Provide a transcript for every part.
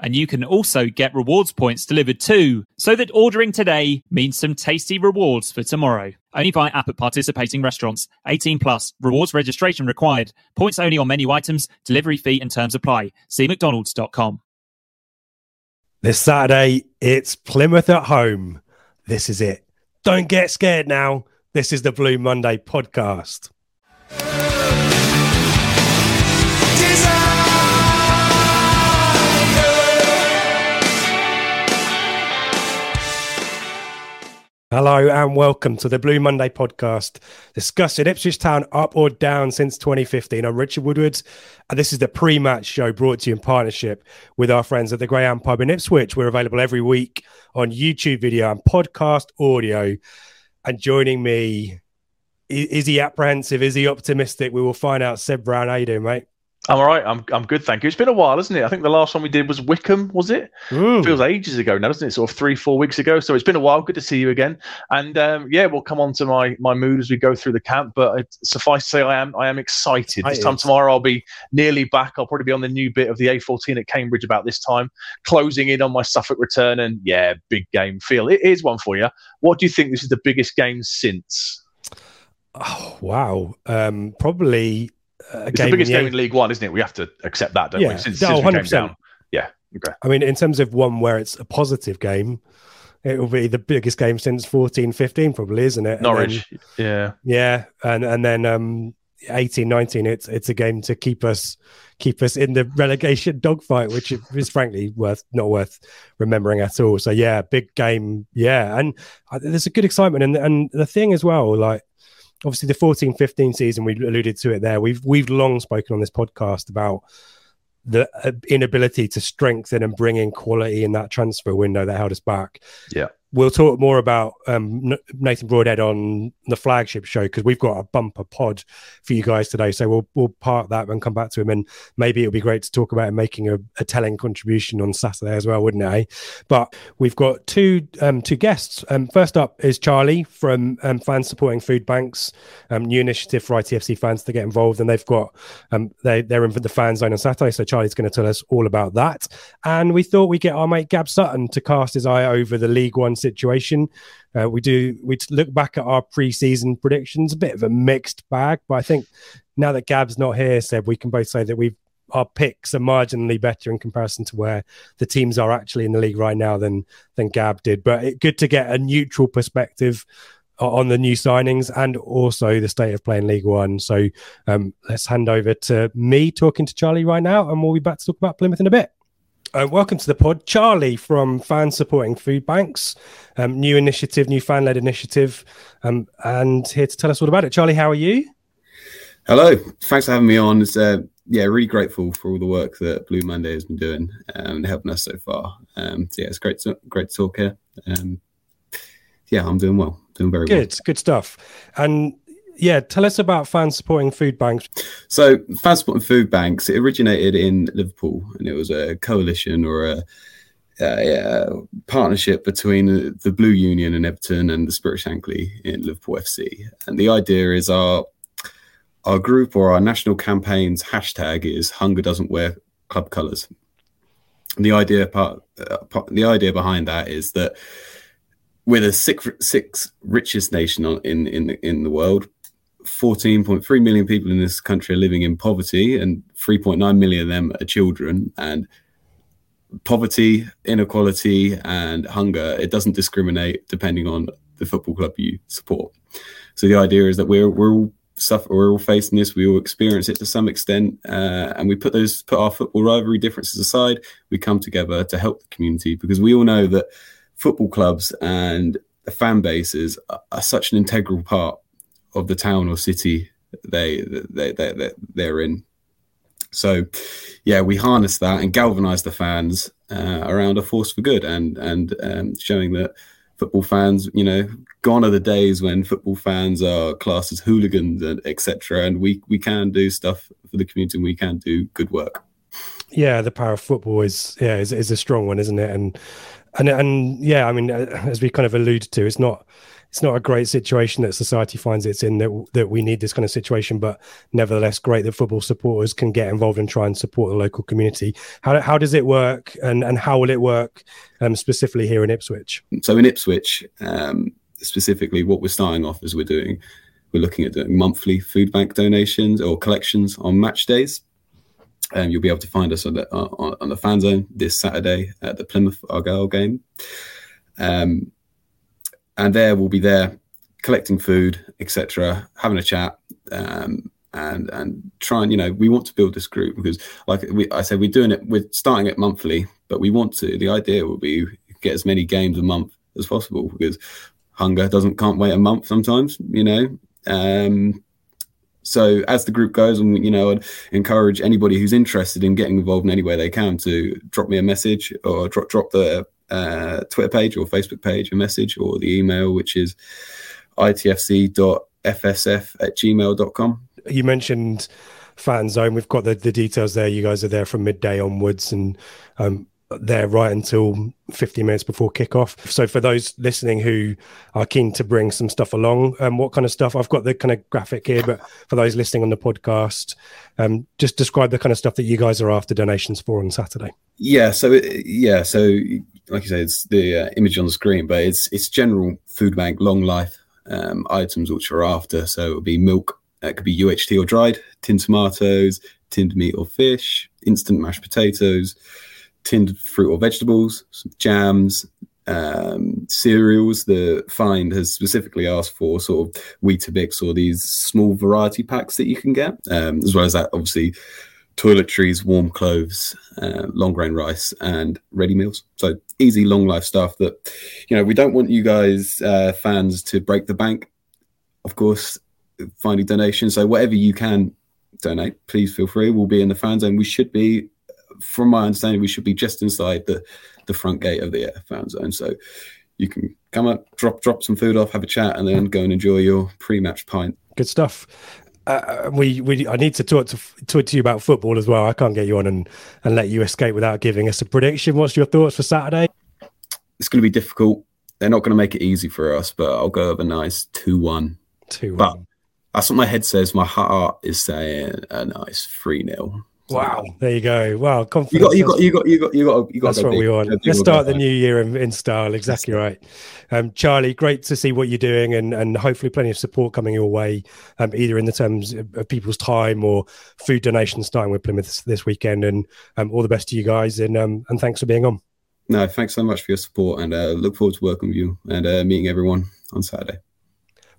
and you can also get rewards points delivered too, so that ordering today means some tasty rewards for tomorrow. Only via app at participating restaurants. 18 plus. Rewards registration required. Points only on menu items. Delivery fee and terms apply. See mcdonalds.com. This Saturday, it's Plymouth at home. This is it. Don't get scared now. This is the Blue Monday podcast. Hello and welcome to the Blue Monday podcast, discussing Ipswich Town up or down since 2015. I'm Richard Woodward, and this is the pre match show brought to you in partnership with our friends at the Greyhound Pub in Ipswich. We're available every week on YouTube video and podcast audio. And joining me, is he apprehensive? Is he optimistic? We will find out. Seb Brown, how you doing, mate? I'm all right. I'm I'm good, thank you. It's been a while, isn't it? I think the last one we did was Wickham, was it? Mm. Feels ages ago now, doesn't it? Sort of three, four weeks ago. So it's been a while. Good to see you again. And um, yeah, we'll come on to my my mood as we go through the camp. But it, suffice to say, I am I am excited. I This time tomorrow, I'll be nearly back. I'll probably be on the new bit of the A14 at Cambridge about this time, closing in on my Suffolk return. And yeah, big game feel. It is one for you. What do you think? This is the biggest game since. Oh, wow. Um, probably a It's game the biggest in the game in League One, isn't it? We have to accept that, don't Yeah. we? Since, No, since we came 100%. down. Yeah. Okay. I mean, in terms of one where it's a positive game, it will be the biggest game since 14 15, probably, isn't it? Norwich. then- yeah. yeah. And and then um 18 19, it's it's a game to keep us keep us in the relegation dogfight, which is frankly worth not worth remembering at all. So yeah, big game. Yeah. And uh, there's a good excitement. And and the thing as well, like obviously the 14 15 season, we alluded to it there. We've we've long spoken on this podcast about the uh, inability to strengthen and bring in quality in that transfer window that held us back. Yeah. We'll talk more about um, Nathan Broadhead on the flagship show because we've got a bumper pod for you guys today. So we'll we'll park that and come back to him, and maybe it'll be great to talk about him making a, a telling contribution on Saturday as well, wouldn't it? eh? But we've got two um, two guests. Um, first up is Charlie from um, Fans Supporting Food Banks, um, new initiative for ITFC fans to get involved, and they've got um, they they're in the fan zone on Saturday. So Charlie's going to tell us all about that. And we thought we'd get our mate Gab Sutton to cast his eye over the League One situation. Uh, we do we look back at our pre-season predictions, a bit of a mixed bag, but I think now that Gab's not here, Seb, we can both say that we've our picks are marginally better in comparison to where the teams are actually in the league right now than than Gab did. But it, good to get a neutral perspective on the new signings and also the state of play in League One. So um, let's hand over to me talking to Charlie right now, and we'll be back to talk about Plymouth in a bit. Uh, welcome to the pod, Charlie from Fan Supporting Food Banks, um, new initiative, new fan led initiative, um, and here to tell us all about it. Charlie, how are you? Hello, thanks for having me on. It's uh, yeah, really grateful for all the work that Blue Monday has been doing um, and helping us so far. Um, so yeah, it's great to great to talk here. Um, yeah, I'm doing well, doing very well. Good, good stuff. And yeah, tell us about Fan Supporting Food Banks. So, Fansport supporting Food Banks, it originated in Liverpool and it was a coalition or a, a, a partnership between the, Blue Union and Everton and the Spirit Shankly in Liverpool FC. And the idea is our our group or our national campaign's hashtag is Hunger Doesn't Wear Club Colours. The idea part, uh, part, the idea behind that is that we're the sixth, sixth richest nation in in in the world. 14.3 million people in this country are living in poverty, and 3.9 million of them are children. And poverty, inequality, and hunger it doesn't discriminate depending on the football club you support. So the idea is that we're we're all suffer, we're all facing this. We all experience it to some extent, uh, and we put those put our football rivalry differences aside. We come together to help the community because we all know that football clubs and the fan bases are, are such an integral part of the town or city they they they, they they're in. So, yeah, we harness that and galvanize the fans uh, around a force for good, and and um, showing that football fans, you know, gone are the days when football fans are classed as hooligans and etc. And we we can do stuff for the community, and we can do good work. Yeah, the power of football is yeah is, is a strong one, isn't it? And and and yeah, I mean, as we kind of alluded to, it's not it's not a great situation that society finds it's in that that we need this kind of situation but nevertheless great that football supporters can get involved and try and support the local community. How, how does it work and and how will it work um, specifically here in ipswich? So in ipswich um, specifically what we're starting off as we're doing we're looking at doing monthly food bank donations or collections on match days. Um, you'll be able to find us on the, on, on the fan zone this saturday at the plymouth argyle game. Um, and there we'll be there collecting food, etc., having a chat, um, and and trying. You know, we want to build this group because, like we, I said, we're doing it. We're starting it monthly, but we want to. The idea will be get as many games a month as possible because hunger doesn't can't wait a month sometimes. You know. Um, so as the group goes, and you know, I'd encourage anybody who's interested in getting involved in any way they can to drop me a message or drop drop the uh, Twitter page or Facebook page a message or the email, which is itfc.fsf at gmail.com. You mentioned fan zone. We've got the, the details there. You guys are there from midday onwards and um, there right until 50 minutes before kickoff. So for those listening who are keen to bring some stuff along, um, what kind of stuff? I've got the kind of graphic here, but for those listening on the podcast, um, just describe the kind of stuff that you guys are after donations for on Saturday. Yeah. So yeah. So like you say, it's the uh, image on the screen, but it's it's general food bank long life um, items which are after. So it'll be milk, it could be UHT or dried, tinned tomatoes, tinned meat or fish, instant mashed potatoes, tinned fruit or vegetables, some jams, um, cereals. The find has specifically asked for sort of Weetabix or these small variety packs that you can get, um, as well as that, obviously toiletries, warm clothes, uh, long grain rice, and ready meals. So easy, long life stuff that, you know, we don't want you guys, uh, fans, to break the bank. Of course, finding donations. So whatever you can donate, please feel free. We'll be in the fan zone. We should be, from my understanding, we should be just inside the, the front gate of the fan zone. So you can come up, drop drop some food off, have a chat, and then go and enjoy your pre-match pint. Good stuff uh, we we I need to talk to talk to you about football as well. I can't get you on and and let you escape without giving us a prediction. What's your thoughts for Saturday? It's going to be difficult. They're not going to make it easy for us, but I'll go with a nice two-one. Two-one. That's what my head says. My heart is saying a nice three 0 Wow, there you go. Wow, confidence. You got, you got, you got, you got, you got. You got That's what big, we want. Let's start the new year in, in style. Exactly right. Um, Charlie, great to see what you're doing, and and hopefully plenty of support coming your way, um, either in the terms of people's time or food donations starting with Plymouth this, this weekend. And um, all the best to you guys, and um, and thanks for being on. No, thanks so much for your support, and uh, look forward to working with you and uh, meeting everyone on Saturday.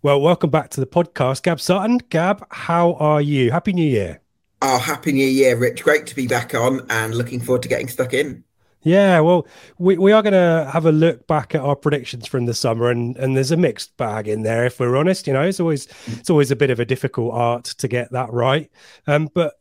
Well, welcome back to the podcast, Gab Sutton. Gab, how are you? Happy New Year. Oh, happy new year, Rich. Great to be back on and looking forward to getting stuck in. Yeah, well, we, we are going to have a look back at our predictions from the summer, and, and there's a mixed bag in there. If we're honest, you know, it's always it's always a bit of a difficult art to get that right. Um, but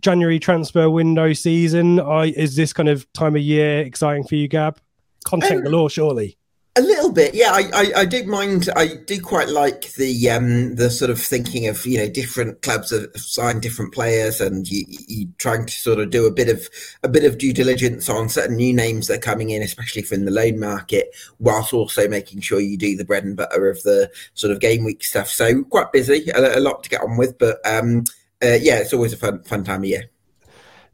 January transfer window season, I, is this kind of time of year exciting for you, Gab? Content um, galore, surely. A little bit, yeah. I, I, I, do mind. I do quite like the um, the sort of thinking of you know different clubs have signed different players, and you, you trying to sort of do a bit of a bit of due diligence on certain new names that are coming in, especially from the loan market, whilst also making sure you do the bread and butter of the sort of game week stuff. So quite busy, a, a lot to get on with, but um, uh, yeah, it's always a fun fun time of year.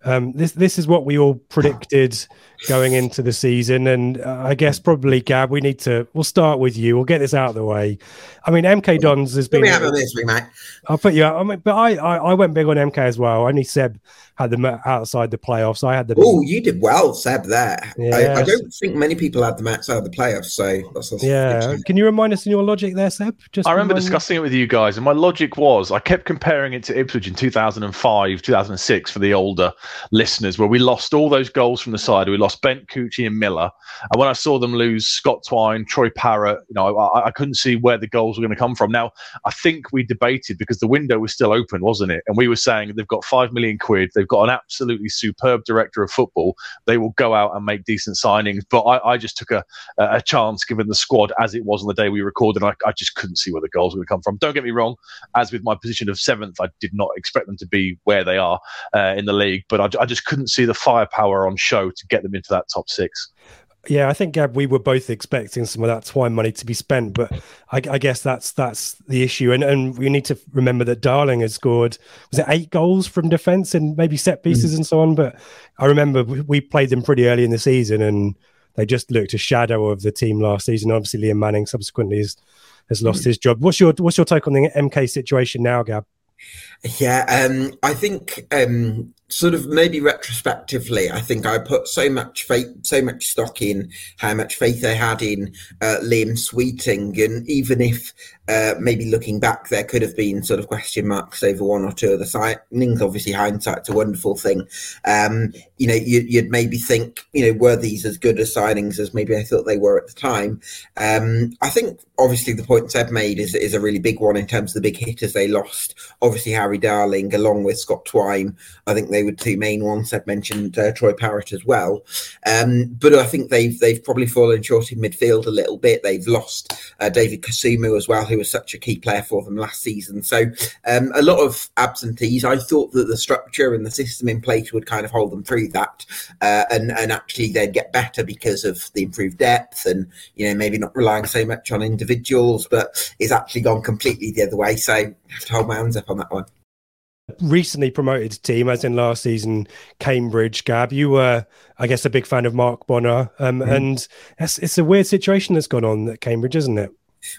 Um, this this is what we all predicted going into the season. And uh, I guess probably Gab, we need to. We'll start with you. We'll get this out of the way. I mean, MK Dons has been. We have a misery, mate. I'll put you out. I mean, but I, I, I went big on MK as well. Only Seb had them outside the playoffs. I had them. Oh, you did well, Seb. There. I, I, don't think many people had them outside the playoffs. So that's, that's yeah. Can you remind us in your logic there, Seb? Just I remember discussing me. it with you guys, and my logic was I kept comparing it to Ipswich in 2005, 2006 for the older listeners, where we lost all those goals from the side. We lost Bent, Kuqi, and Miller. And when I saw them lose Scott Twine, Troy Parrott, you know, I, I couldn't see where the goals were going to come from. Now, I think we debated because the window was still open, wasn't it? And we were saying they've got five million quid, they've got an absolutely superb director of football. They will go out and make decent signings. But I, I just took a, a chance given the squad as it was on the day we recorded. I, I just couldn't see where the goals were going to come from. Don't get me wrong, as with my position of seventh, I did not expect them to be where they are uh, in the league, but I, I just couldn't see the firepower on show to get them into that top six. Yeah, I think Gab, we were both expecting some of that Twine money to be spent, but I, I, guess that's that's the issue, and and we need to remember that Darling has scored was it eight goals from defence and maybe set pieces mm. and so on. But I remember we played them pretty early in the season, and they just looked a shadow of the team last season. Obviously, Liam Manning subsequently has, has lost mm. his job. What's your what's your take on the MK situation now, Gab? Yeah, um, I think um, sort of maybe retrospectively, I think I put so much faith, so much stock in how much faith I had in uh, Liam Sweeting, and even if uh, maybe looking back, there could have been sort of question marks over one or two of the signings. Obviously, hindsight's a wonderful thing. Um, you know, you, would maybe think, you know, were these as good as signings as maybe I thought they were at the time? Um, I think obviously the point Seb made is is a really big one in terms of the big hitters they lost. Obviously, Harry Darling, along with Scott Twine, I think they were two main ones. Seb mentioned uh, Troy Parrott as well, um, but I think they've they've probably fallen short in midfield a little bit. They've lost uh, David Kasumu as well, who was such a key player for them last season. So um, a lot of absentees. I thought that the structure and the system in place would kind of hold them through that, uh, and and actually they'd get better because of the improved depth and you know maybe not relying so much on individuals, but it's actually gone completely the other way. So I have to hold my hands up on that one recently promoted team, as in last season, Cambridge. Gab, you were, I guess, a big fan of Mark Bonner, um, mm. and it's, it's, a weird situation that's gone on at Cambridge, isn't it?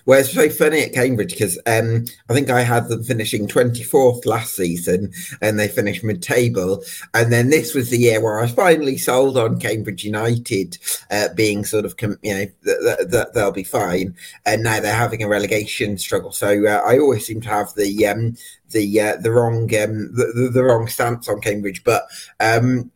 Well, it's very funny at Cambridge because um, I think I had them finishing 24th last season and they finished mid table. And then this was the year where I finally sold on Cambridge United uh, being sort of, you know, that, that they'll be fine. And now they're having a relegation struggle. So uh, I always seem to have the um, the uh, the wrong um, the, the, the, wrong stance on Cambridge. But um,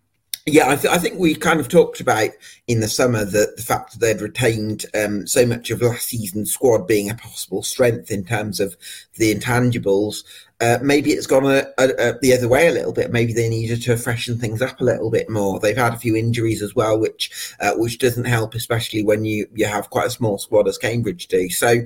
yeah, I, th- I, think we kind of talked about in the summer that the fact that they'd retained um, so much of last season's squad being a possible strength in terms of the intangibles uh, maybe it's gone a, a, a, the other way a little bit. Maybe they needed to freshen things up a little bit more. They've had a few injuries as well, which uh, which doesn't help, especially when you you have quite a small squad as Cambridge do. So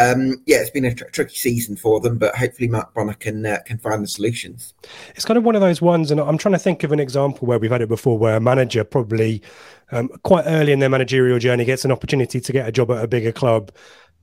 um, yeah, it's been a tr- tricky season for them, but hopefully Mark Bonner can uh, can find the solutions. It's kind of one of those ones, and I'm trying to think of an example where we've had it before, where a manager probably um, quite early in their managerial journey gets an opportunity to get a job at a bigger club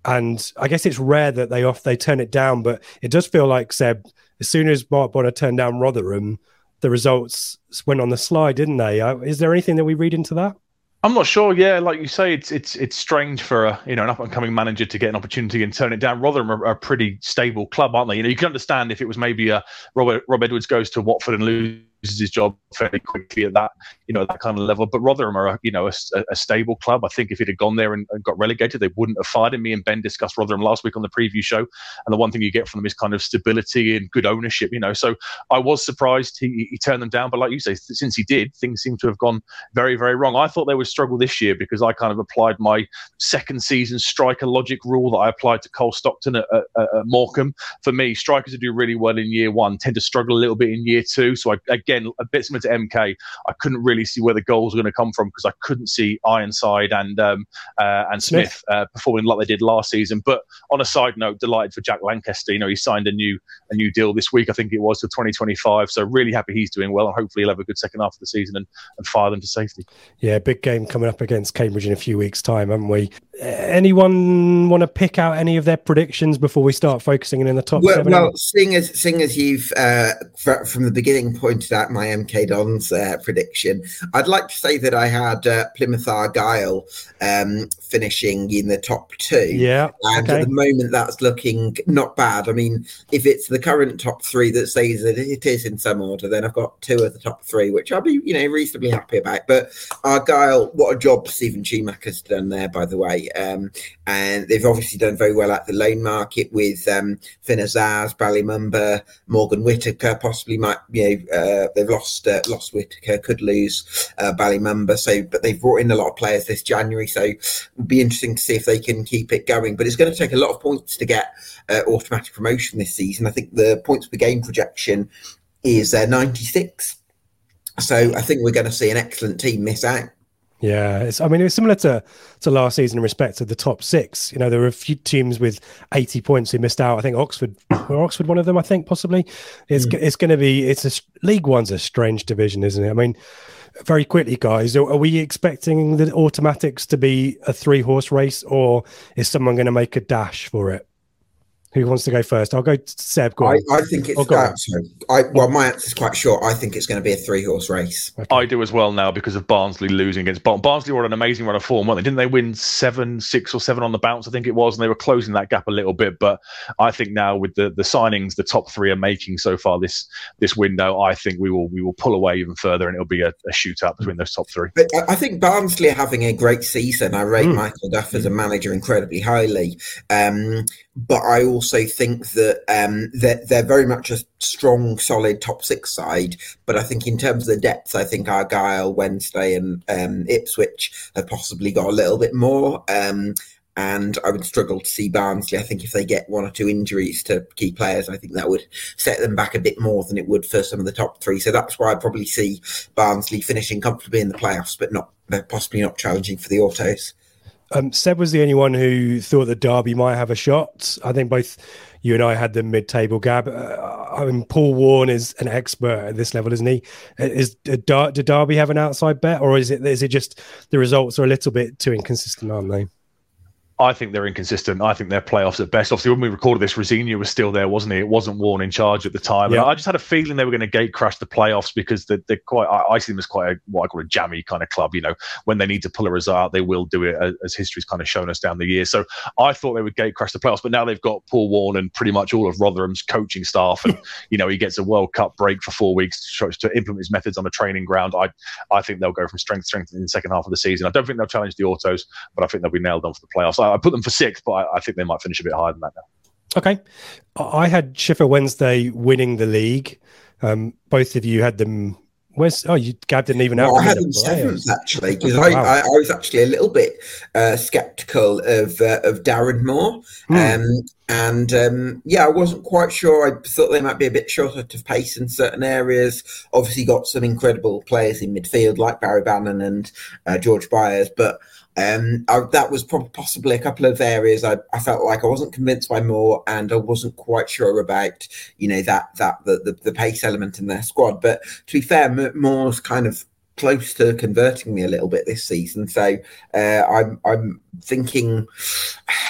and I guess it's rare that they off they turn it down, but it does feel like Seb. As soon as Mark Bonner turned down Rotherham, the results went on the slide, didn't they? Uh, is there anything that we read into that? I'm not sure. Yeah, like you say, it's it's it's strange for a you know an up and coming manager to get an opportunity and turn it down. Rotherham are, are, a pretty stable club, aren't they? You know, you can understand if it was maybe a Robert Rob Edwards goes to Watford and loses loses his job fairly quickly at that, you know, that kind of level. But Rotherham are, a, you know, a, a stable club. I think if he'd have gone there and, and, got relegated, they wouldn't have fired him. Me and Ben discussed Rotherham last week on the preview show, and the one thing you get from them is kind of stability and good ownership. You know, so I was surprised he, he turned them down. But like you say, since he did, things seem to have gone very, very wrong. I thought they would struggle this year because I kind of applied my second season striker logic rule that I applied to Cole Stockton at, at, at Morecambe. For me, strikers who do really well in year one tend to struggle a little bit in year two. So I, again, a bit similar to MK, I couldn't really see where the goals were going to come from because I couldn't see Ironside and um, uh, and Smith, Smith uh, performing like they did last season. But on a side note, delighted for Jack Lankester. You know, he signed a new a new deal this week. I think it was for 2025. So really happy he's doing well, and hopefully he'll have a good second half of the season and, and fire them to safety. Yeah, big game coming up against Cambridge in a few weeks' time, haven't we? Anyone want to pick out any of their predictions before we start focusing in the top well, seven? Well, seeing as seeing as you've uh, from the beginning pointed out my MK Dons uh, prediction. I'd like to say that I had uh, Plymouth Argyle um, finishing in the top two. Yeah. And okay. at the moment, that's looking not bad. I mean, if it's the current top three that says that it is in some order, then I've got two of the top three, which I'll be, you know, reasonably happy about. But Argyle, what a job Steven has done there, by the way. Um, and they've obviously done very well at the loan market with um, Finn Azaz, Bali Mumba, Morgan Whitaker, possibly might, you know, uh, they've lost uh, lost Whitaker, could lose uh, Bali Mumba. So, but they've brought in a lot of players this January. So it'll be interesting to see if they can keep it going. But it's going to take a lot of points to get uh, automatic promotion this season. I think the points per game projection is uh, 96. So I think we're going to see an excellent team miss out. Yeah, it's, I mean, it was similar to, to last season in respect of the top six. You know, there were a few teams with 80 points who missed out. I think Oxford, or Oxford, one of them, I think, possibly. It's, mm. it's going to be, it's a, League One's a strange division, isn't it? I mean, very quickly, guys, are, are we expecting the automatics to be a three horse race or is someone going to make a dash for it? Who wants to go first? I'll go to Seb. Go I, I, think it's. Oh, uh, I, well, my answer is quite short. I think it's going to be a three horse race. Okay. I do as well now because of Barnsley losing against Barnsley. Barnsley were on an amazing run of form, weren't they? Didn't they win seven, six, or seven on the bounce? I think it was, and they were closing that gap a little bit. But I think now with the the signings the top three are making so far this this window, I think we will we will pull away even further, and it'll be a, a shootout between those top three. But I think Barnsley are having a great season. I rate mm. Michael Duff as a manager incredibly highly. Um, but I also think that um, they're, they're very much a strong, solid top six side. But I think in terms of the depth, I think Argyle, Wednesday, and um, Ipswich have possibly got a little bit more. Um, and I would struggle to see Barnsley. I think if they get one or two injuries to key players, I think that would set them back a bit more than it would for some of the top three. So that's why I probably see Barnsley finishing comfortably in the playoffs, but not possibly not challenging for the autos. Um, Seb was the only one who thought that Derby might have a shot. I think both you and I had the mid-table gab. Uh, I mean, Paul Warne is an expert at this level, isn't he? Is did Derby have an outside bet, or is it is it just the results are a little bit too inconsistent, aren't they? I think they're inconsistent. I think they're playoffs at best. Obviously, when we recorded this, Rosenior was still there, wasn't he? It wasn't Warne in charge at the time. Yeah. I just had a feeling they were going to gate crash the playoffs because they're, they're quite. I, I, see them as quite a, what I call a jammy kind of club. You know, when they need to pull a result out, they will do it, as, as history's kind of shown us down the years. So I thought they would gate crash the playoffs, but now they've got Paul Warne and pretty much all of Rotherham's coaching staff, and you know he gets a World Cup break for four weeks to, to implement his methods on a training ground. I I think they'll go from strength to strength in the second half of the season. I don't think they'll challenge the autos, but I think they'll be nailed on for the playoffs. I, I put them for sixth but I, I think they might finish a bit higher than that now. Okay. I had Sheffield Wednesday winning the league. Um, both of you had them. Where's oh you Gab didn't even have. Well, I had them seventh actually because wow. I, I, I, was actually a little bit uh, skeptical of uh, of Darren Moore, mm. um, and um, yeah, I wasn't quite sure. I thought they might be a bit short of pace in certain areas. Obviously, got some incredible players in midfield like Barry Bannon and uh, George Byers, but um, I, that was probably possibly a couple of areas I, I, felt like I wasn't convinced by Moore, and I wasn't quite sure about you know that that the, the, the pace element in their squad. But to be fair, Moore's kind of close to converting me a little bit this season. So uh, I'm I'm thinking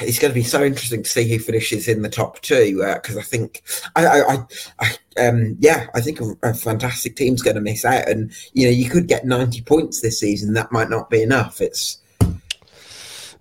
it's going to be so interesting to see who finishes in the top two because uh, I think I, I, I, um, yeah I think a, a fantastic team's going to miss out, and you know you could get 90 points this season. That might not be enough. It's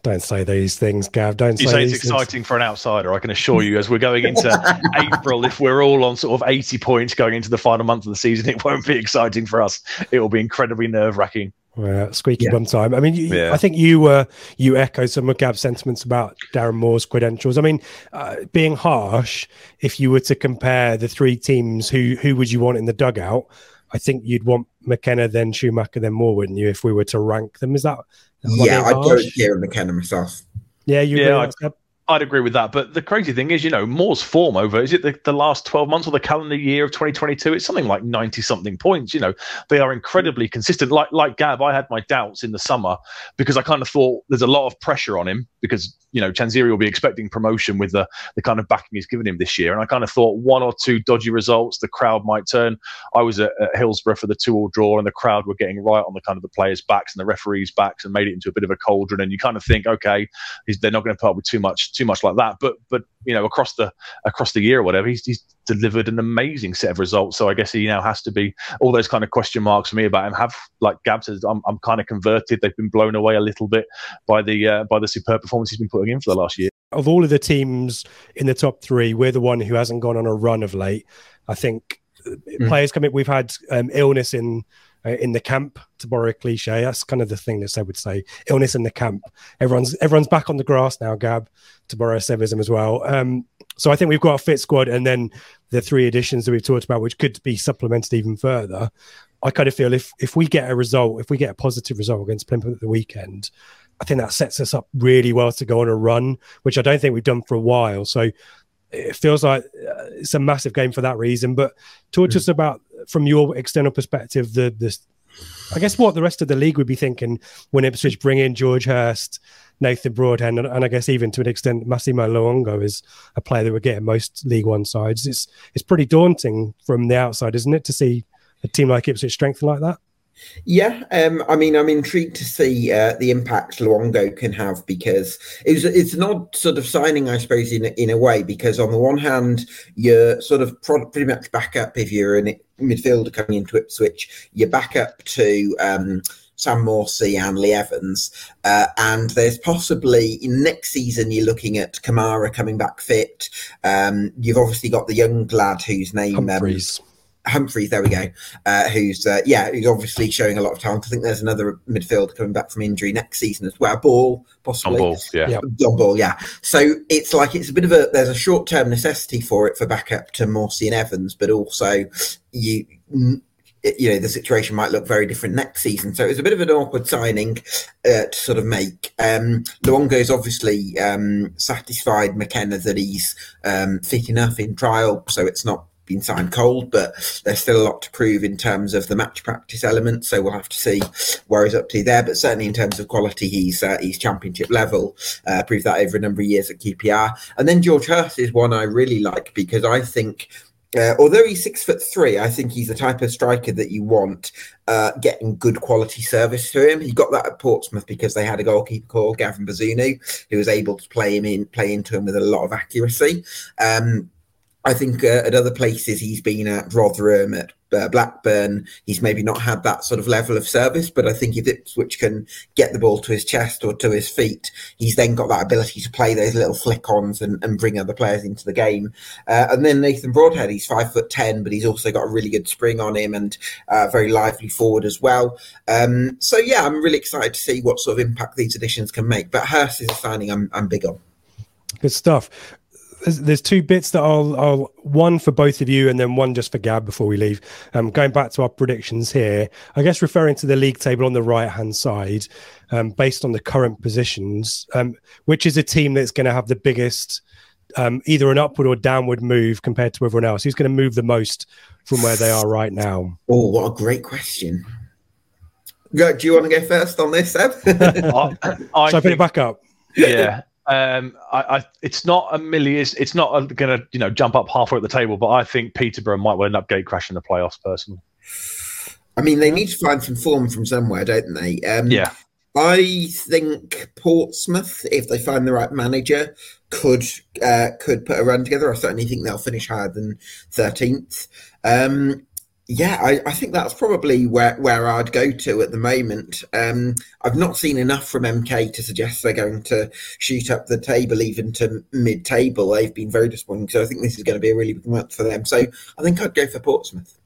don't say these things, Gav. Don't you say, say it's exciting things. for an outsider. I can assure you, as we're going into April, if we're all on sort of 80 points going into the final month of the season, it won't be exciting for us. It will be incredibly nerve wracking. Well, squeaky yeah. bum time. I mean, you, yeah. I think you uh, you echo some of Gab's sentiments about Darren Moore's credentials. I mean, uh, being harsh, if you were to compare the three teams, who who would you want in the dugout? I think you'd want McKenna, then Schumacher, then Moore, wouldn't you? If we were to rank them, is that yeah, I'd go with Kieran McKenna myself. Yeah, you yeah, I'd agree with that. But the crazy thing is, you know, Moore's form over is it the, the last 12 months or the calendar year of 2022? It's something like 90 something points. You know, they are incredibly consistent. Like like Gab, I had my doubts in the summer because I kind of thought there's a lot of pressure on him because you know Chansiri will be expecting promotion with the the kind of backing he's given him this year. And I kind of thought one or two dodgy results, the crowd might turn. I was at, at Hillsborough for the two-all draw, and the crowd were getting right on the kind of the players' backs and the referees' backs, and made it into a bit of a cauldron. And you kind of think, okay, they're not going to put up with too much too much like that. But but you know across the across the year or whatever, he's, he's delivered an amazing set of results. So I guess he now has to be all those kind of question marks for me about him have like Gab says. I'm, I'm kind of converted. They've been blown away a little bit by the uh, by the superb performance he's been putting in for the last year. Of all of the teams in the top three, we're the one who hasn't gone on a run of late. I think mm. players coming. We've had um, illness in uh, in the camp to borrow a cliche. That's kind of the thing that Seb would say. Illness in the camp. Everyone's everyone's back on the grass now. Gab to borrow a Sevism as well. Um, so I think we've got a fit squad, and then the three additions that we've talked about, which could be supplemented even further. I kind of feel if if we get a result, if we get a positive result against Plymouth at the weekend, I think that sets us up really well to go on a run, which I don't think we've done for a while. So it feels like uh, it's a massive game for that reason. But talk to mm. us about, from your external perspective, the the I guess what the rest of the league would be thinking when Ipswich bring in George Hirst, Nathan Broadhead, and, and I guess even to an extent Massimo Luongo is a player that would get in most League One sides. It's it's pretty daunting from the outside, isn't it, to see a team like Ipswich strengthen like that? Yeah, um, I mean, I'm intrigued to see uh, the impact Luongo can have because it's it's an odd sort of signing, I suppose, in in a way. Because on the one hand, you're sort of pretty much back up if you're a midfielder coming into Ipswich, you're back up to. Um, Sam Morsy and Lee Evans. Uh, and there's possibly next season you're looking at Kamara coming back fit. Um, you've obviously got the young lad whose name um, Humphreys. Um, Humphreys, there we go. Uh, who's uh, yeah, who's obviously showing a lot of talent. I think there's another midfielder coming back from injury next season as well. Ball, possibly. On ball, yeah. yeah. On ball, yeah. So it's like it's a bit of a there's a short term necessity for it for backup to Morsy and Evans, but also you you know the situation might look very different next season. So it was a bit of an awkward signing uh, to sort of make. Um, Luongo is obviously um, satisfied McKenna that he's um, fit enough in trial, so it's not been signed cold, but there's still a lot to prove in terms of the match practice element. So we'll have to see where he's up to there. But certainly in terms of quality, he's uh, he's championship level. Uh, proved that over a number of years at QPR. And then George Hirst is one I really like because I think. Uh, although he's six foot three, I think he's the type of striker that you want uh, getting good quality service to him. He got that at Portsmouth because they had a goalkeeper called Gavin Bazunu who was able to play him in, play into him with a lot of accuracy. Um, I think uh, at other places he's been at Rotherham, at uh, Blackburn, he's maybe not had that sort of level of service. But I think if Ipswich can get the ball to his chest or to his feet, he's then got that ability to play those little flick-ons and, and bring other players into the game. Uh, and then Nathan Broadhead, he's five foot ten, but he's also got a really good spring on him and uh, very lively forward as well. Um, so yeah, I'm really excited to see what sort of impact these additions can make. But Hirst is a signing I'm, I'm big on. Good stuff there's, there's, two bits that I'll, I'll one for both of you and then one just for Gab before we leave. Um, going back to our predictions here, I guess referring to the league table on the right hand side, um, based on the current positions, um, which is a team that's going to have the biggest um, either an upward or downward move compared to everyone else? Who's going to move the most from where they are right now? Oh, what a great question. Do you want to go first on this, Seb? I, I Shall I put it back up? Yeah, um, I, I, it's not a million. It's, it's not going to you know jump up halfway at the table, but I think Peterborough might well end up gate crashing the playoffs. Personally, I mean they need to find some form from somewhere, don't they? Um, yeah. I think Portsmouth, if they find the right manager, could uh, could put a run together. I certainly think they'll finish higher than thirteenth. Um, yeah, I, I, think that's probably where, where I'd go to at the moment. Um, I've not seen enough from MK to suggest they're going to shoot up the table even to mid table. They've been very disappointing. So I think this is going to be a really big month for them. So I think I'd go for Portsmouth.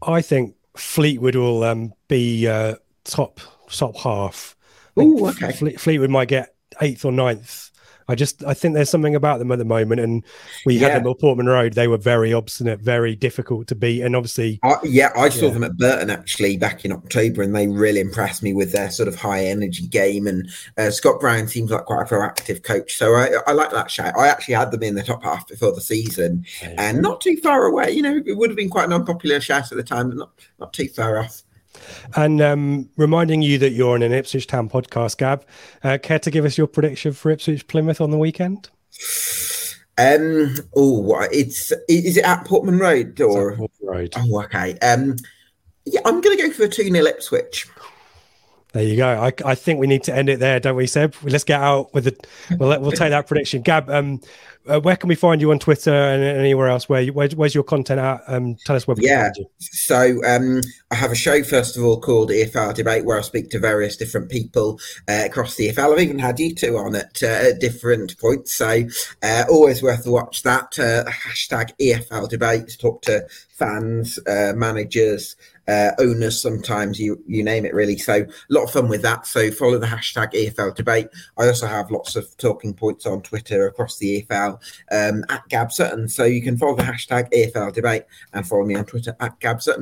I think Fleetwood will um, be uh, top top half. Oh, okay. Fle- Fleetwood might get eighth or ninth I just I think there's something about them at the moment, and we yeah. had them at Portman Road. They were very obstinate, very difficult to beat, and obviously, uh, yeah, I saw yeah. them at Burton actually back in October, and they really impressed me with their sort of high energy game. And uh, Scott Brown seems like quite a proactive coach, so I, I like that shout. I actually had them in the top half before the season, and not too far away. You know, it would have been quite an unpopular shout at the time, but not not too far off. And um, reminding you that you're on an Ipswich Town podcast, Gab. Uh, care to give us your prediction for Ipswich Plymouth on the weekend? Um. Oh, it's is it at Portman Road or Portman Road? Oh, okay. Um. Yeah, I'm going to go for a two 0 Ipswich. There you go. I, I think we need to end it there, don't we, Seb? Let's get out with it. We'll, we'll take that prediction. Gab, um, uh, where can we find you on Twitter and anywhere else? Where, where where's your content at? Um, tell us where. We yeah. So um, I have a show first of all called EFL Debate where I speak to various different people uh, across the EFL. I've even had you two on at, uh, different points, so uh, always worth a watch. That uh, hashtag EFL Debate. Talk to fans, uh, managers, uh, owners sometimes you you name it really. So a lot of fun with that. So follow the hashtag efl debate. I also have lots of talking points on twitter across the efl um, at gab sutton. So you can follow the hashtag efl debate and follow me on twitter at gab sutton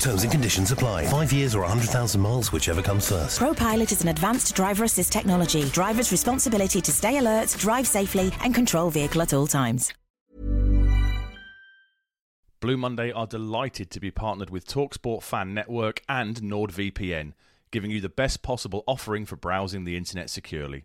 Terms and conditions apply. Five years or 100,000 miles, whichever comes first. ProPilot is an advanced driver assist technology. Driver's responsibility to stay alert, drive safely, and control vehicle at all times. Blue Monday are delighted to be partnered with Talksport Fan Network and NordVPN, giving you the best possible offering for browsing the internet securely.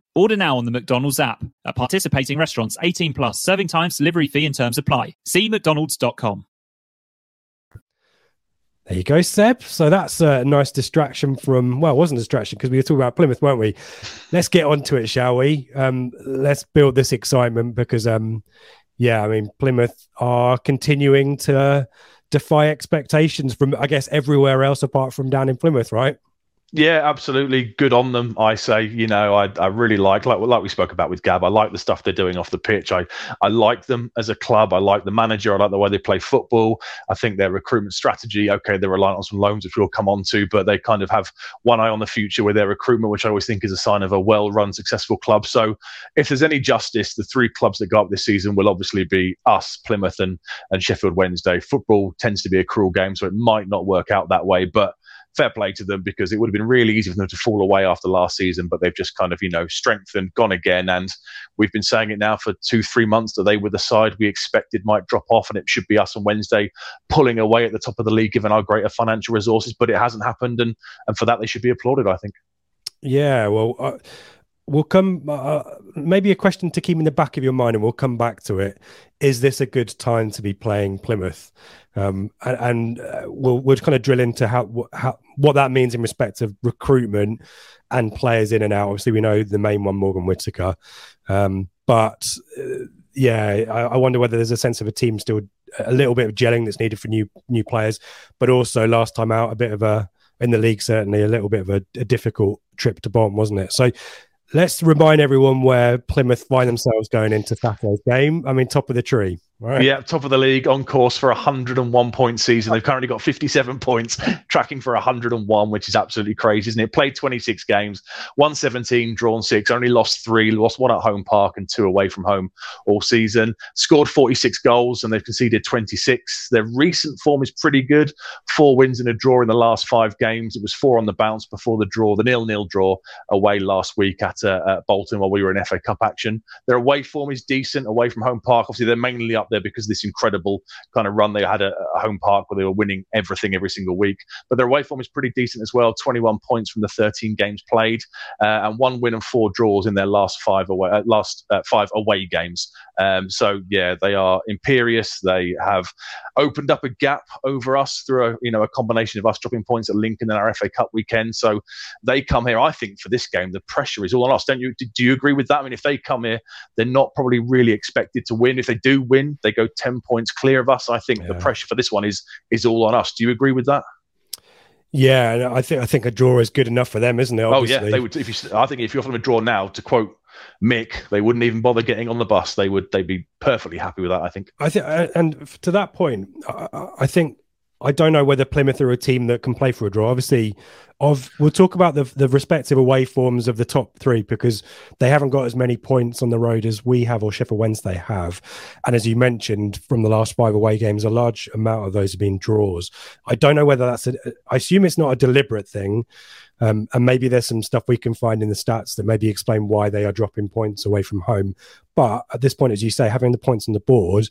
Order now on the McDonald's app. At participating restaurants, 18 plus, serving times, delivery fee and terms apply. See McDonald's.com. There you go, Seb. So that's a nice distraction from, well, it wasn't a distraction because we were talking about Plymouth, weren't we? Let's get on to it, shall we? Um, let's build this excitement because, um, yeah, I mean, Plymouth are continuing to defy expectations from, I guess, everywhere else apart from down in Plymouth, right? Yeah, absolutely. Good on them. I say, you know, I, I really like like like we spoke about with Gab. I like the stuff they're doing off the pitch. I I like them as a club. I like the manager. I like the way they play football. I think their recruitment strategy. Okay, they're reliant on some loans, which we'll come on to, but they kind of have one eye on the future with their recruitment, which I always think is a sign of a well-run, successful club. So, if there's any justice, the three clubs that go up this season will obviously be us, Plymouth, and and Sheffield Wednesday. Football tends to be a cruel game, so it might not work out that way, but fair play to them because it would have been really easy for them to fall away after last season, but they've just kind of, you know, strengthened, gone again. And we've been saying it now for two, three months that they were the side we expected might drop off, and it should be us on Wednesday pulling away at the top of the league given our greater financial resources, but it hasn't happened. And, and for that, they should be applauded, I think. Yeah, well, uh, we'll come uh, maybe a question to keep in the back of your mind and we'll come back to it. Is this a good time to be playing plymouth? Um, and, and uh, we'll, we'll kind of drill into how, how what that means in respect of recruitment and players in and out. Obviously we know the main one morgan whitaker. Um, but uh, yeah I, I wonder whether there's a sense of a team still a little bit of gelling that's needed for new new players but also last time out a bit of a in the league certainly a little bit of a, a difficult trip to bomb wasn't it? So let's remind everyone where Plymouth find themselves going into Saturday's game. I mean, top of the tree. Right. Yeah, top of the league, on course for a 101 point season. They've currently got 57 points, tracking for 101, which is absolutely crazy, isn't it? Played 26 games, won 17, drawn six, only lost three, lost one at home park and two away from home all season. Scored 46 goals and they've conceded 26. Their recent form is pretty good. Four wins and a draw in the last five games. It was four on the bounce before the draw, the nil-nil draw away last week at, uh, at Bolton while we were in FA Cup action. Their away form is decent away from home park. Obviously, they're mainly up there because this incredible kind of run they had at, at home park where they were winning everything every single week. But their away form is pretty decent as well 21 points from the 13 games played, uh, and one win and four draws in their last five away, uh, last uh, five away games. Um, so, yeah, they are imperious. They have opened up a gap over us through a, you know, a combination of us dropping points at Lincoln and our FA Cup weekend. So they come here, I think, for this game, the pressure is all on us. Don't you? Do you agree with that? I mean, if they come here, they're not probably really expected to win. If they do win, they go 10 points clear of us. I think yeah. the pressure for this one is is all on us. Do you agree with that? Yeah, I think I think a draw is good enough for them, isn't it? Obviously. Oh yeah, they would. If you, I think if you offer them a draw now, to quote Mick, they wouldn't even bother getting on the bus. They would. They'd be perfectly happy with that. I think. I think, uh, and to that point, I, I think I don't know whether Plymouth are a team that can play for a draw. Obviously, of we'll talk about the the respective away forms of the top three because they haven't got as many points on the road as we have or Sheffield Wednesday have. And as you mentioned, from the last five away games, a large amount of those have been draws. I don't know whether that's a. I assume it's not a deliberate thing, um, and maybe there's some stuff we can find in the stats that maybe explain why they are dropping points away from home. But at this point, as you say, having the points on the board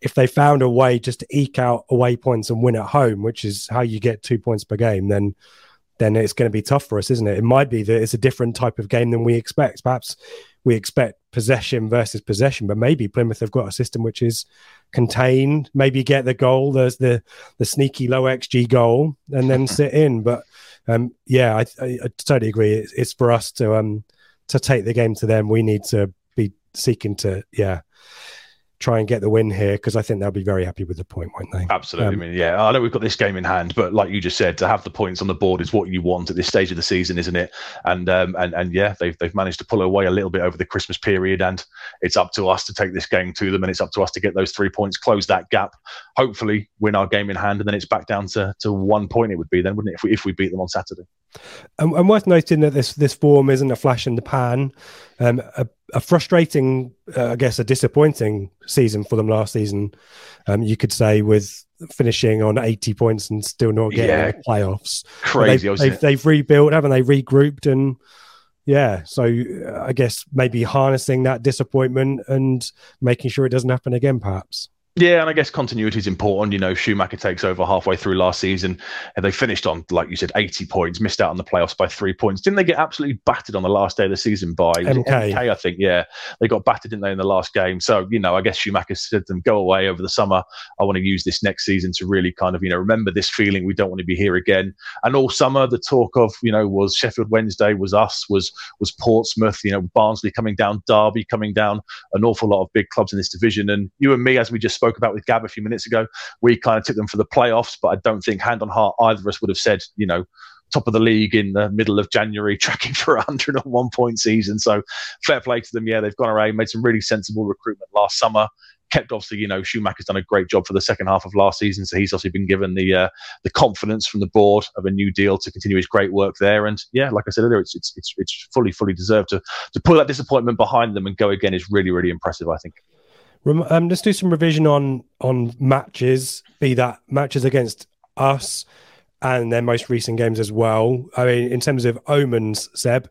if they found a way just to eke out away points and win at home, which is how you get two points per game, then then it's going to be tough for us, isn't it? It might be that it's a different type of game than we expect. Perhaps we expect possession versus possession, but maybe Plymouth have got a system which is contained. Maybe get the goal. There's the the sneaky low xG goal, and then sit in. But um, yeah, I, I, I, totally agree. It's, it's for us to um to take the game to them. We need to be seeking to yeah try and get the win here because I think they'll be very happy with the point, won't they? Absolutely. Um, I mean, yeah, I know we've got this game in hand, but like you just said, to have the points on the board is what you want at this stage of the season, isn't it? And um, and and yeah, they've they've managed to pull away a little bit over the Christmas period, and it's up to us to take this game to them, and it's up to us to get those three points, close that gap, hopefully win our game in hand, and then it's back down to to one point. It would be then, wouldn't it, if we if we beat them on Saturday? And, and worth noting that this this form isn't a flash in the pan. Um, a, a frustrating, uh, I guess, a disappointing season for them last season. Um, you could say with finishing on 80 points and still not getting yeah. the playoffs. Crazy, they've, they've, they've, rebuilt, haven't they? Regrouped and yeah. So uh, I guess maybe harnessing that disappointment and making sure it doesn't happen again, perhaps. Yeah, and I guess continuity is important. You know, Schumacher takes over halfway through last season, and they finished on, like you said, 80 points, missed out on the playoffs by three points. Didn't they get absolutely battered on the last day of the season by MK? MK I think. Yeah, they got battered, didn't they, in the last game? So, you know, I guess Schumacher said to them, go away over the summer. I want to use this next season to really kind of, you know, remember this feeling. We don't want to be here again. And all summer, the talk of, you know, was Sheffield Wednesday, was us, was was Portsmouth, you know, Barnsley coming down, Derby coming down, an awful lot of big clubs in this division. And you and me, as we just spoke about with Gab a few minutes ago. We kind of took them for the playoffs, but I don't think hand on heart either of us would have said, you know, top of the league in the middle of January, tracking for a 101 point season. So fair play to them. Yeah, they've gone away, made some really sensible recruitment last summer. Kept obviously, you know, Schumacher's done a great job for the second half of last season, so he's obviously been given the uh, the confidence from the board of a new deal to continue his great work there. And yeah, like I said earlier, it's it's it's, it's fully fully deserved to to pull that disappointment behind them and go again is really really impressive. I think. Um, let's do some revision on on matches, be that matches against us and their most recent games as well. I mean, in terms of omens, Seb,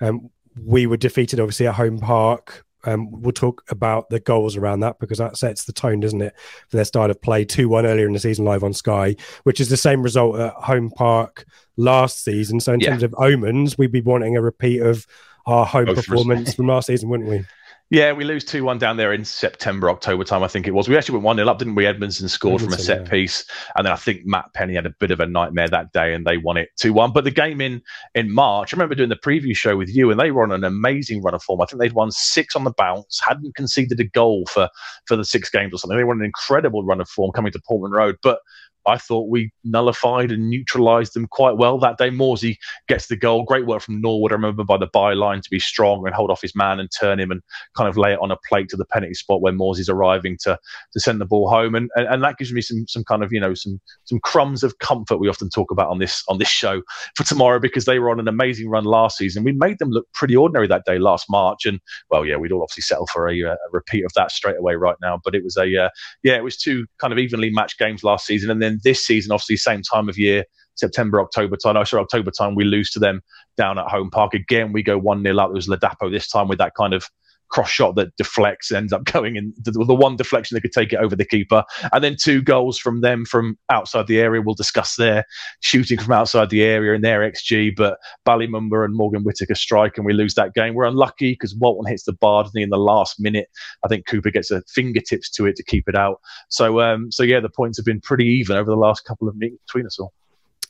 um, we were defeated obviously at home park. Um, we'll talk about the goals around that because that sets the tone, doesn't it, for their style of play. 2 1 earlier in the season live on Sky, which is the same result at home park last season. So, in yeah. terms of omens, we'd be wanting a repeat of our home performance from last season, wouldn't we? Yeah, we lose 2 1 down there in September, October time, I think it was. We actually went 1 0 up, didn't we? Edmundson scored Edmundson, from a set yeah. piece. And then I think Matt Penney had a bit of a nightmare that day and they won it 2 1. But the game in, in March, I remember doing the preview show with you and they were on an amazing run of form. I think they'd won six on the bounce, hadn't conceded a goal for, for the six games or something. They were on an incredible run of form coming to Portman Road. But I thought we nullified and neutralised them quite well that day. Morsy gets the goal. Great work from Norwood. I remember by the byline to be strong and hold off his man and turn him and kind of lay it on a plate to the penalty spot where Morsy's arriving to to send the ball home. And, and, and that gives me some some kind of you know some some crumbs of comfort we often talk about on this on this show for tomorrow because they were on an amazing run last season. We made them look pretty ordinary that day last March, and well, yeah, we'd all obviously settle for a, a repeat of that straight away right now. But it was a uh, yeah, it was two kind of evenly matched games last season, and then this season, obviously, same time of year, September, October time. I saw October time, we lose to them down at home park. Again, we go 1 0 up. It was Ladapo this time with that kind of cross shot that deflects, ends up going in the, the one deflection that could take it over the keeper, and then two goals from them from outside the area. We'll discuss their shooting from outside the area and their XG, but Bali Mumba and Morgan Whitaker strike, and we lose that game. We're unlucky because Walton hits the bar in the last minute. I think Cooper gets a fingertips to it to keep it out. So, um, so yeah, the points have been pretty even over the last couple of meetings between us all.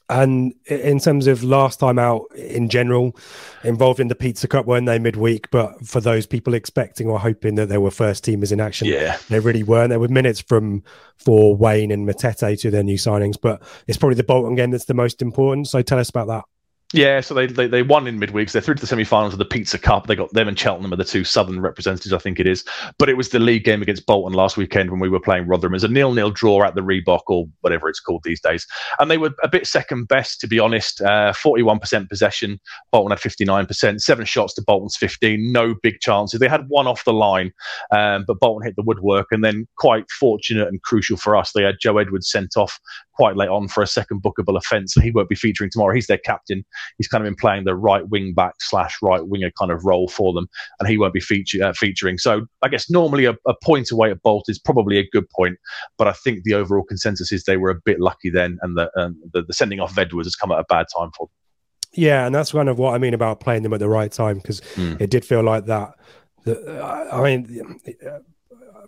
And in terms of last time out in general, involved in the Pizza Cup, weren't they midweek? But for those people expecting or hoping that there were first teamers in action, yeah, they really weren't. There were minutes from for Waine and Matete to their new signings, but it's probably the Bolton game that's the most important. So tell us about that. Yeah, so they, they, they won in midweeks. They're through to the semi-finals of the Pizza Cup. They got them and Cheltenham are the two Southern representatives, I think it is. But it was the league game against Bolton last weekend when we were playing Rotherham. It was a nil-nil draw at the Reebok or whatever it's called these days, and they were a bit second best to be honest. Uh, forty-one percent possession. Bolton had fifty-nine percent. Seven shots to Bolton's fifteen. No big chances. They had one off the line, um, but Bolton hit the woodwork. And then quite fortunate and crucial for us, they had Joe Edwards sent off quite late on for a second bookable offence. So he won't be featuring tomorrow. He's their captain. He's kind of been playing the right wing back slash right winger kind of role for them, and he won't be feature, uh, featuring. So I guess normally a, a, point away at Bolt is probably a good point, but I think the overall consensus is they were a bit lucky then, and the, um, the, the sending off of Edwards has come at a bad time for them. Yeah, and that's kind of what I mean about playing them at the right time because mm. it did feel like that. The, I mean,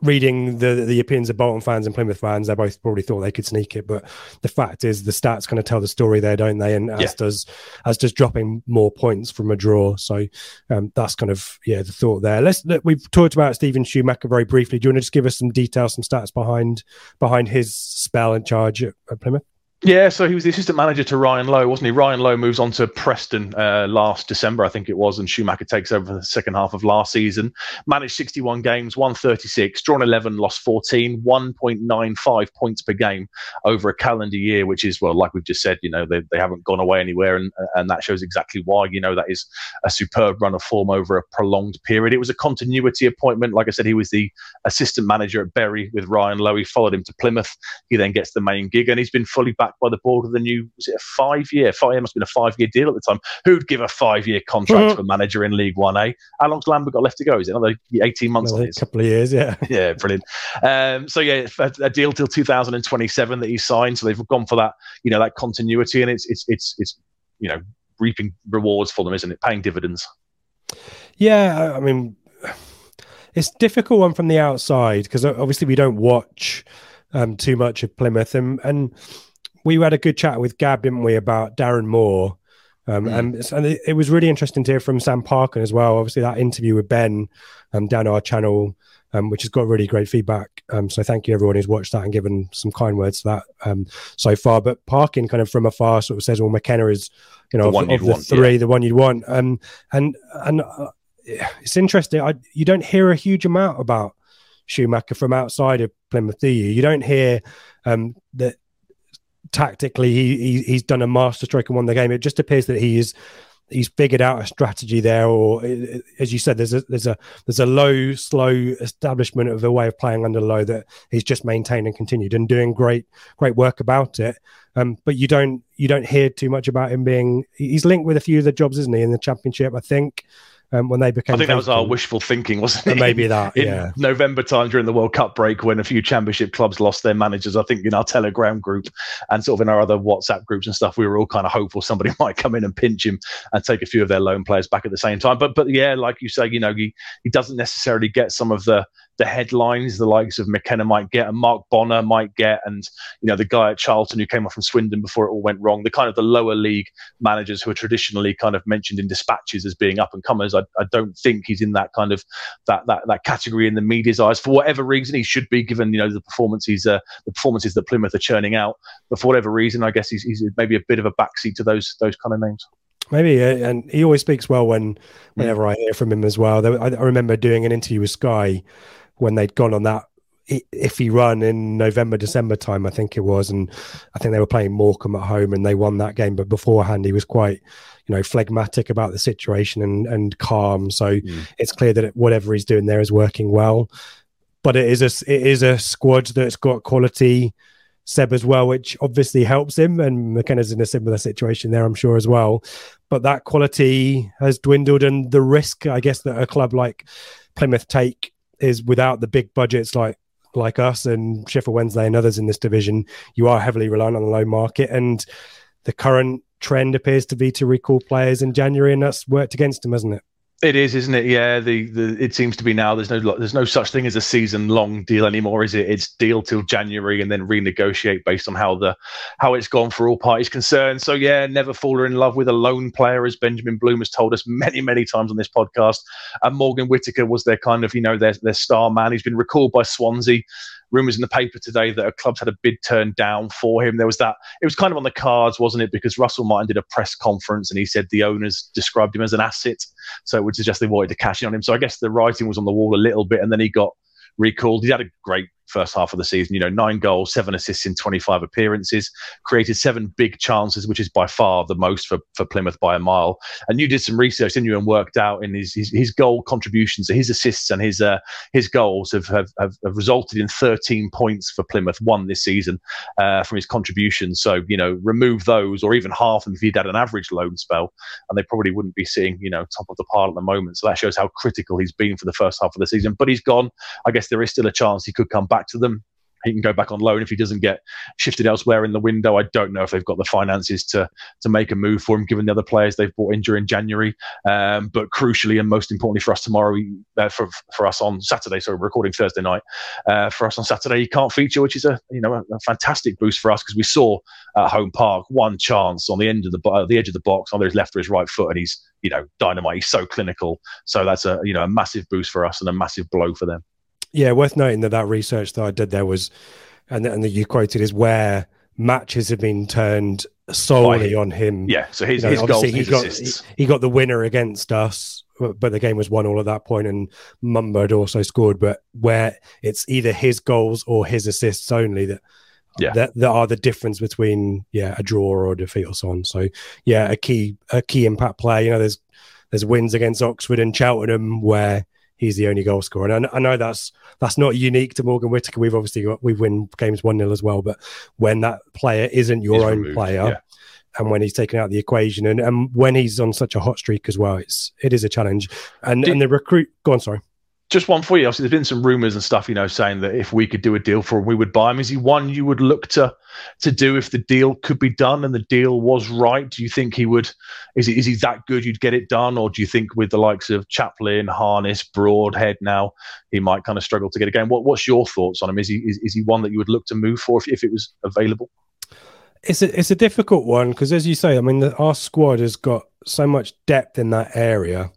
reading the the opinions of Bolton fans and Plymouth fans, they both probably thought they could sneak it. But the fact is, the stats kind of tell the story there, don't they? And as yeah. does as does dropping more points from a draw. So um, that's kind of yeah the thought there. Let's let, we've talked about Steven Schumacher very briefly. Do you want to just give us some details, some stats behind behind his spell in charge at, at Plymouth? Yeah, so he was the assistant manager to Ryan Lowe, wasn't he? Ryan Lowe moves on to Preston uh, last December, I think it was, and Schumacher takes over the second half of last season. Managed 61 games, won 36, drawn 11, lost 14, 1.95 points per game over a calendar year, which is, well, like we've just said, you know, they, they haven't gone away anywhere, and, and that shows exactly why. You know, that is a superb run of form over a prolonged period. It was a continuity appointment. Like I said, he was the assistant manager at Bury with Ryan Lowe. He followed him to Plymouth. He then gets the main gig, and he's been fully back backed by the board with a new, was it a five year? Five, it must have been a five year deal at the time. Who'd give a five year contract mm-hmm. to a manager in League One A? How long's Lambert got left to go? Is it another 18 months? a couple of years, yeah. yeah, brilliant. Um, so, yeah, a, a, deal till 2027 that he signed. So they've gone for that, you know, that continuity. And it's, it's, it's, it's you know, reaping rewards for them, isn't it? Paying dividends. Yeah, I mean, it's difficult one from the outside because obviously we don't watch um, too much of Plymouth, and and we had a good chat with Gab, didn't we, about Darren Moore. Um, mm. and, and it, it, was really interesting to hear from Sam Parkin as well. Obviously, that interview with Ben um, down our channel, um, which has got really great feedback. Um, so thank you everyone who's watched that and given some kind words to that um, so far. But Parkin kind of from afar sort of says, "Well, McKenna is, you know, the of, of the want, three, yeah. the one you'd want." Um, and and uh, it's interesting. I, you don't hear a huge amount about Schumacher from outside of Plymouth, do you? You don't hear um, that tactically he, he, he's done a masterstroke and won the game. It just appears that he is he's figured out a strategy there, or as you said, there's a there's a there's a low, slow establishment of a way of playing under Lowe that he's just maintained and continued and doing great great work about it. Um, but you don't you don't hear too much about him being he's linked with a few of the jobs, isn't he, in the championship? I think um, when they became. I think that was our wishful thinking, wasn't it? Maybe that. In yeah. November time during the World Cup break, when a few Championship clubs lost their managers, I think in our Telegram group and sort of in our other WhatsApp groups and stuff, we were all kind of hopeful somebody might come in and pinch him and take a few of their loan players back at the same time. But but yeah, like you say, you know, he he doesn't necessarily get some of the the headlines the likes of McKenna might get and Mark Bonner might get, and you know the guy at Charlton who came off from Swindon before it all went wrong. The kind of the lower league managers who are traditionally kind of mentioned in dispatches as being up and comers. I, I don't think he's in that kind of that that that category in the media's eyes for whatever reason. He should be given you know the performances uh, the performances that Plymouth are churning out, but for whatever reason, I guess he's, he's maybe a bit of a backseat to those those kind of names. Maybe, and he always speaks well when whenever I hear from him as well. I remember doing an interview with Sky when they'd gone on that iffy run in November, December time, I think it was. And I think they were playing Morecambe at home and they won that game. But beforehand, he was quite, you know, phlegmatic about the situation and, and calm. So mm. it's clear that whatever he's doing there is working well. But it is a, it is a squad that's got quality Seb as well, which obviously helps him. And McKenna's in a similar situation there, I'm sure, as well. But that quality has dwindled, and the risk, I guess, that a club like Plymouth take is without the big budgets like like us and Sheffield Wednesday and others in this division, you are heavily reliant on the low market. And the current trend appears to be to recall players in January, and that's worked against them, hasn't it? It is, isn't it? Yeah, the, the it seems to be now. There's no there's no such thing as a season long deal anymore, is it? It's deal till January and then renegotiate based on how the how it's gone for all parties concerned. So yeah, never fall in love with a loan player, as Benjamin Bloom has told us many many times on this podcast. And Morgan Whitaker was their kind of you know their their star man. He's been recalled by Swansea rumours in the paper today that a club's had a bid turned down for him. There was that. It was kind of on the cards, wasn't it? Because Russell Martin did a press conference and he said the owners described him as an asset, so it would suggest they wanted to cash in on him. So I guess the writing was on the wall a little bit, and then he got recalled. He had a great first half of the season. You know, nine goals, seven assists in 25 appearances, created seven big chances, which is by far the most for, for Plymouth by a mile. And you did some research, didn't you, and worked out in his his, his goal contributions, his assists and his uh, his goals have, have, have, resulted in 13 points for Plymouth, one this season uh, from his contributions. So, you know, remove those or even half them if he'd had an average loan spell, and they probably wouldn't be sitting, you know, top of the pile at the moment. So that shows how critical he's been for the first half of the season. But he's gone. I guess there is still a chance he could come back to them he can go back on loan if he doesn't get shifted elsewhere in the window. I don't know if they've got the finances to to make a move for him, given the other players they've bought in during January. Um, but crucially, and most importantly for us tomorrow, uh, for for us on Saturday, so recording Thursday night. Uh, for us on Saturday, he can't feature, which is a you know a, a fantastic boost for us because we saw at home park one chance on the end of the uh, the edge of the box, either his left or his right foot, and he's you know dynamite. He's so clinical, so that's a you know a massive boost for us and a massive blow for them. Yeah, worth noting that that research that I did there was, and and that you quoted is where matches have been turned solely on him. Yeah, so his, you know, his goals, he got he, he, got the winner against us, but the game was won all at that point, and Mumba had also scored. But where it's either his goals or his assists only that. Yeah. That, that are the difference between yeah a draw or a defeat or so on. So yeah, a key a key impact player. You know, there's there's wins against Oxford and Cheltenham where he's the only goal scorer. And I, I, know that's that's not unique to Morgan Whitaker. We've obviously got we win games one 0 as well. But when that player isn't your he's own removed, player, yeah. and when he's taken out of the equation, and, and when he's on such a hot streak as well, it's it is a challenge. And Did, and the recruit, go on, sorry just one for you. Obviously, there's been some rumours and stuff, you know, saying that if we could do a deal for him, we would buy him. Is he one you would look to to do if the deal could be done and the deal was right? Do you think he would? Is he, is he that good? You'd get it done, or do you think with the likes of Chaplin, Harness, Broadhead now, he might kind of struggle to get a game? What, what's your thoughts on him? Is he is, is he one that you would look to move for if, if it was available? It's a it's a difficult one because, as you say, I mean, the, our squad has got so much depth in that area,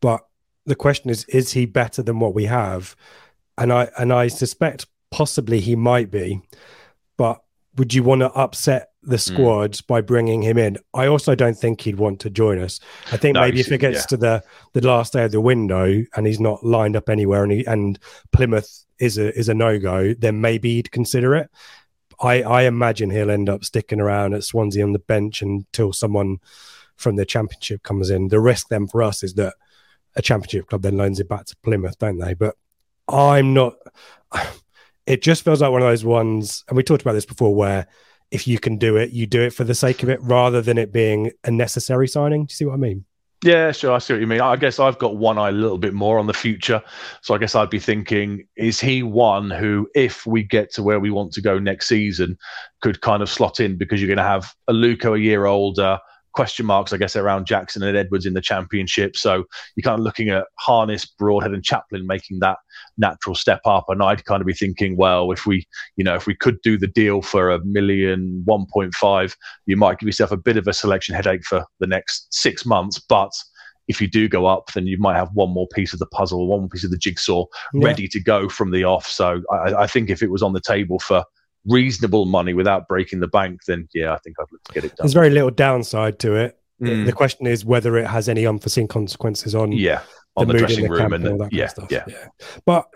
but the question is, is he better than what we have? And I and I suspect possibly he might be, but would you want to upset the hmm. squad mm. by bringing him in? I also don't think he'd want to join us. I think no, maybe if it gets yeah. to the the last day of the window and he's not lined up anywhere, and he, and Plymouth is a is a no go, then maybe he'd consider it. I I imagine he'll end up sticking around at Swansea on the bench until someone from the championship comes in. The risk then for us is that a championship club then loans it back to Plymouth, don't they? But I'm not. It just feels like one of those ones, and we talked about this before, where if you can do it, you do it for the sake of it, rather than it being a necessary signing. Do you see what I mean? Yeah, sure. I see what you mean. I guess I've got one eye a little bit more on the future. So I guess I'd be thinking, is he one who, if we get to where we want to go next season, could kind of slot in because you're going to have a Luco a year older, question marks, I guess, around Jackson and Edwards in the championship. So you're kind of looking at Harness, Broadhead, and Chaplin making that natural step up. And I'd kind of be thinking, well, if we, you know, if we could do the deal for a million, 1.5, you might give yourself a bit of a selection headache for the next six months. But if you do go up, then you might have one more piece of the puzzle, one more piece of the jigsaw yeah. ready to go from the off. So I, I think if it was on the table for reasonable money without breaking the bank, then yeah, I think I'd look to get it done. There's very little downside to it. Mm. The question is whether it has any unforeseen consequences on yeah on the, the dressing the room and, the, yeah, kind of yeah, yeah. But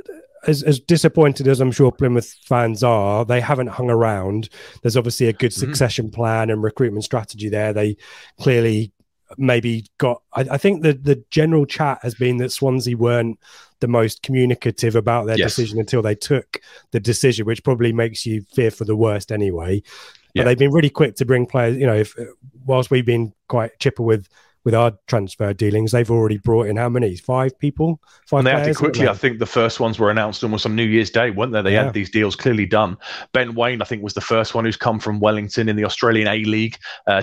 as, as disappointed as I'm sure Plymouth fans are, they haven't hung around. There's obviously a good mm-hmm. succession mm-hmm. plan and recruitment strategy there. They clearly maybe got. I, I think the the general chat has been that Swansea weren't the most communicative about their Yes. decision until they took the decision, which probably makes you fear for the worst anyway. But Yeah. they've been really quick to bring players. You know, if whilst we've been quite chipper with with our transfer dealings, they've already brought in how many? Five people, five And they acted players, quickly. they? I think the first ones were announced almost on New Year's Day, weren't they? They Yeah. had these deals clearly done. Ben Waine, I think, was the first one who's come from Wellington in the Australian A League.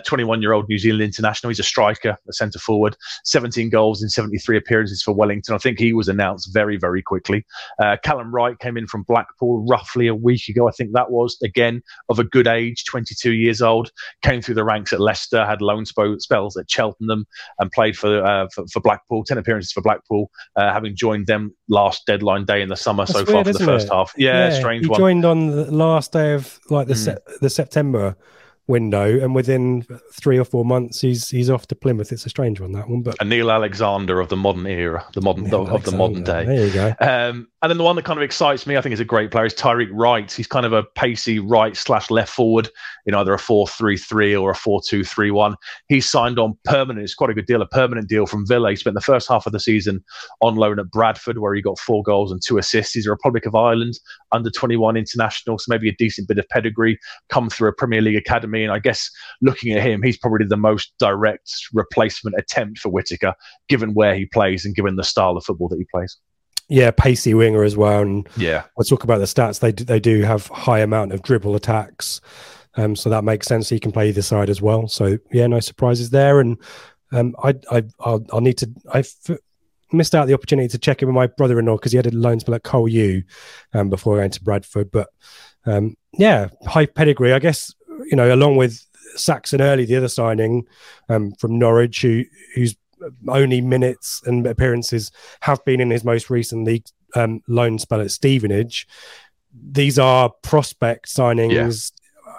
21 year old New Zealand international. He's a striker, a centre forward, 17 goals in 73 appearances for Wellington. I think he was announced very, very quickly. Uh, Callum Wright came in from Blackpool roughly a week ago. I think that was, again, of a good age, 22 years old. Came through the ranks at Leicester, had loan spells at Cheltenham, and played for uh, for, for Blackpool. Ten appearances for Blackpool, uh, having joined them last deadline day in the summer so That's far for the first it? half. Yeah, strange he one. joined on the last day of like the Mm. sep- the September window, and within three or four months, he's he's off to Plymouth. It's a strange one that one, but a Neil Alexander of the modern era, the modern Neil of the modern day. There you go. Um, and then the one that kind of excites me, I think, is a great player, is Tyreek Wright. He's kind of a pacey right slash left forward in either a 4 3 3 or a 4 2 3 1. He's signed on permanent. It's quite a good deal, a permanent deal from Villa. He spent the first half of the season on loan at Bradford, where he got four goals and two assists. He's a Republic of Ireland under 21 international, so maybe a decent bit of pedigree, come through a Premier League academy. And I guess looking at him, he's probably the most direct replacement attempt for Whitaker, given where he plays and given the style of football that he plays. Yeah, pacey winger as well. And Yeah. we'll talk about the stats. They do, they do have high amount of dribble attacks, um, so that makes sense. He can play either side as well. So yeah, no surprises there. And um, I I I'll, I'll need to I missed out the opportunity to check in with my brother-in-law because he had a loan spell at Col U um, before going to Bradford. But um, yeah, high pedigree. I guess you know along with Saxon Earley, the other signing um, from Norwich, who who's only minutes and appearances have been in his most recent league um, loan spell at Stevenage. These are prospect signings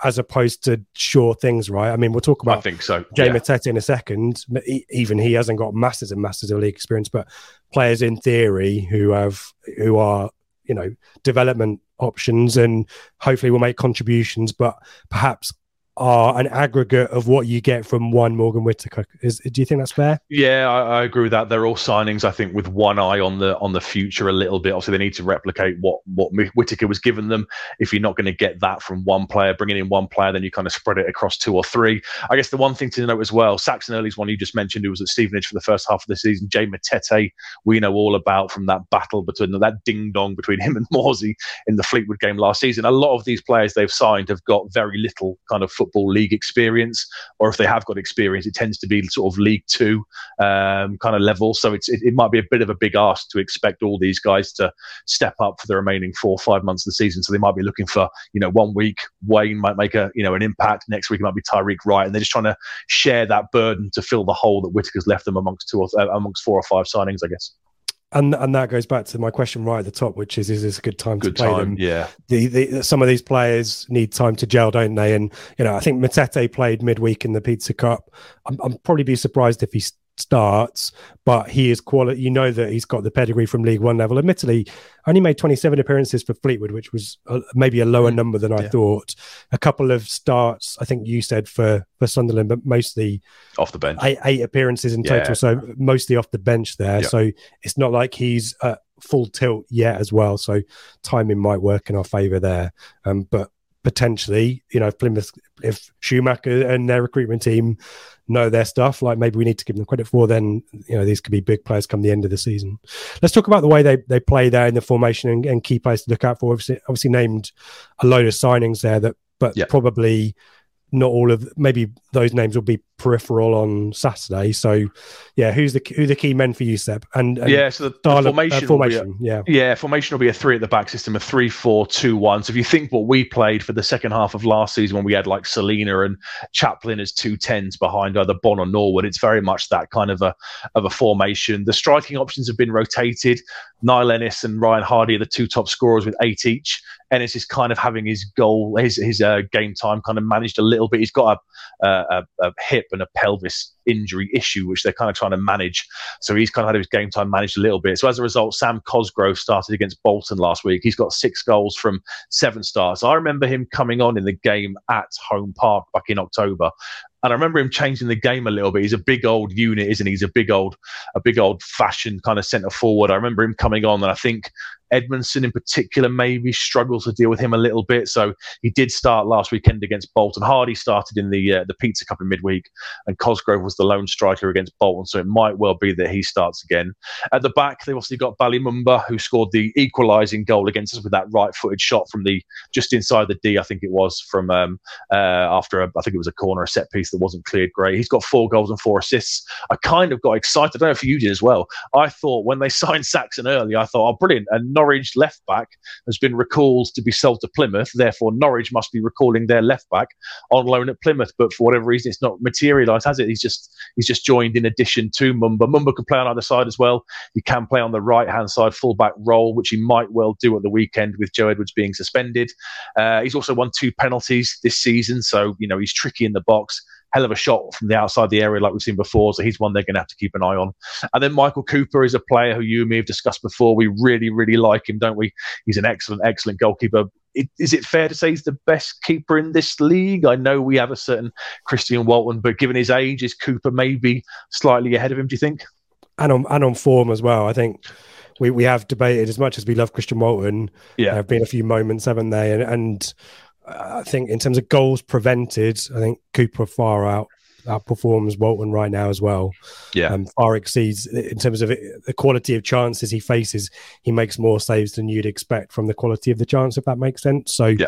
as opposed to sure things, right? I mean, we'll talk about I think so. Jay yeah. Matete in a second. Even he hasn't got masses and masses of league experience, but players in theory who have who are you know development options and hopefully we'll make contributions, but perhaps are an aggregate of what you get from one Morgan Whitaker. Is do you think that's fair? Yeah, I, I agree with that. They're all signings, I think, with one eye on the on the future a little bit. Obviously, they need to replicate what what Whitaker was given them. If you're not going to get that from one player, bringing in one player, then you kind of spread it across two or three. I guess the one thing to note as well, Saxon Earley's one you just mentioned, who was at Stevenage for the first half of the season. Jay Matete, we know all about from that battle between that ding dong between him and Morsy in the Fleetwood game last season. A lot of these players they've signed have got very little kind of football league experience, or if they have got experience, it tends to be sort of League Two um, kind of level. So it's it, it might be a bit of a big ask to expect all these guys to step up for the remaining four or five months of the season. So they might be looking for you know one week Waine might make a you know an impact, next week it might be Tyreek Wright, and they're just trying to share that burden to fill the hole that Whitaker's left them amongst two or uh, amongst four or five signings, I guess. And and that goes back to my question right at the top, which is: Is this a good time Good to play time, them? yeah. The, the some of these players need time to gel, don't they? And you know, I think Matete played midweek in the Pizza Cup. I'm, I'm probably be surprised if he s- starts, but he is quality. You know that he's got the pedigree from League One level. Admittedly, only made 27 appearances for Fleetwood, which was uh, maybe a lower number than I yeah. thought. A couple of starts, I think you said for for Sunderland, but mostly Off the bench. eight, eight appearances in Yeah. total, so mostly off the bench there. Yeah. So it's not like he's at full tilt yet as well. So timing might work in our favour there. Um, but potentially, you know, if Plymouth, if Schumacher and their recruitment team know their stuff, like maybe we need to give them credit for, then you know these could be big players come the end of the season. Let's talk about the way they they play there in the formation and, and key players to look out for. Obviously, obviously named a load of signings there that, but Yeah. probably not all of maybe those names will be peripheral on Saturday. So, yeah, who's the who the key men for you, Seb? And, and yeah, so the, the of- uh, formation, will be a- formation, yeah, Yeah, formation will be a three at the back system, a three, four, two, one. So if you think what we played for the second half of last season when we had like Celina and Chaplin as two tens behind either Bonne or Norwood, it's very much that kind of a of a formation. The striking options have been rotated. Niall Ennis and Ryan Hardy are the two top scorers with eight each. Ennis is kind of having his goal, his his uh, game time kind of managed a little bit. He's got a, a, a, a hip and a pelvis injury issue, which they're kind of trying to manage. So he's kind of had his game time managed a little bit. So as a result, Sam Cosgrove started against Bolton last week. He's got six goals from seven starts. I remember him coming on in the game at Home Park back in October. And I remember him changing the game a little bit. He's a big old unit, isn't he? He's a big old, a big old fashioned kind of centre forward. I remember him coming on, and I think Edmundson in particular maybe struggles to deal with him a little bit. So he did start last weekend against Bolton. Hardy started in the uh, the Pizza Cup in midweek, and Cosgrove was the lone striker against Bolton. So it might well be that he starts again. At the back, they've obviously got Bali Mumba, who scored the equalising goal against us with that right-footed shot from the just inside the D, I think it was from um, uh, after a, I think it was a corner, a set piece that wasn't cleared great. He's got four goals and four assists. I kind of got excited. I don't know if you did as well. I thought when they signed Saxon Earley, I thought, oh, brilliant. And Norwich left back has been recalled to be sold to Plymouth. Therefore, Norwich must be recalling their left back on loan at Plymouth. But for whatever reason, it's not materialised, has it? He's just he's just joined in addition to Mumba. Mumba can play on either side as well. He can play on the right hand side fullback role, which he might well do at the weekend with Joe Edwards being suspended. Uh, he's also won two penalties this season, so you know he's tricky in the box hell of a shot from the outside the area like we've seen before. So he's one they're going to have to keep an eye on. And then Michael Cooper is a player who you and me have discussed before. We really, really like him, don't we? He's an excellent, excellent goalkeeper. It, is it fair to say he's the best keeper in this league? I know we have a certain Christian Walton, but given his age, is Cooper maybe slightly ahead of him? Do you think? And on and on form as well. I think we, we have debated as much as we love Christian Walton. Yeah, there have been a few moments, haven't they? And, and I think in terms of goals prevented, I think Cooper far out outperforms Walton right now as well. Yeah, um, far exceeds in terms of it, the quality of chances he faces. He makes more saves than you'd expect from the quality of the chance, if that makes sense. So, yeah,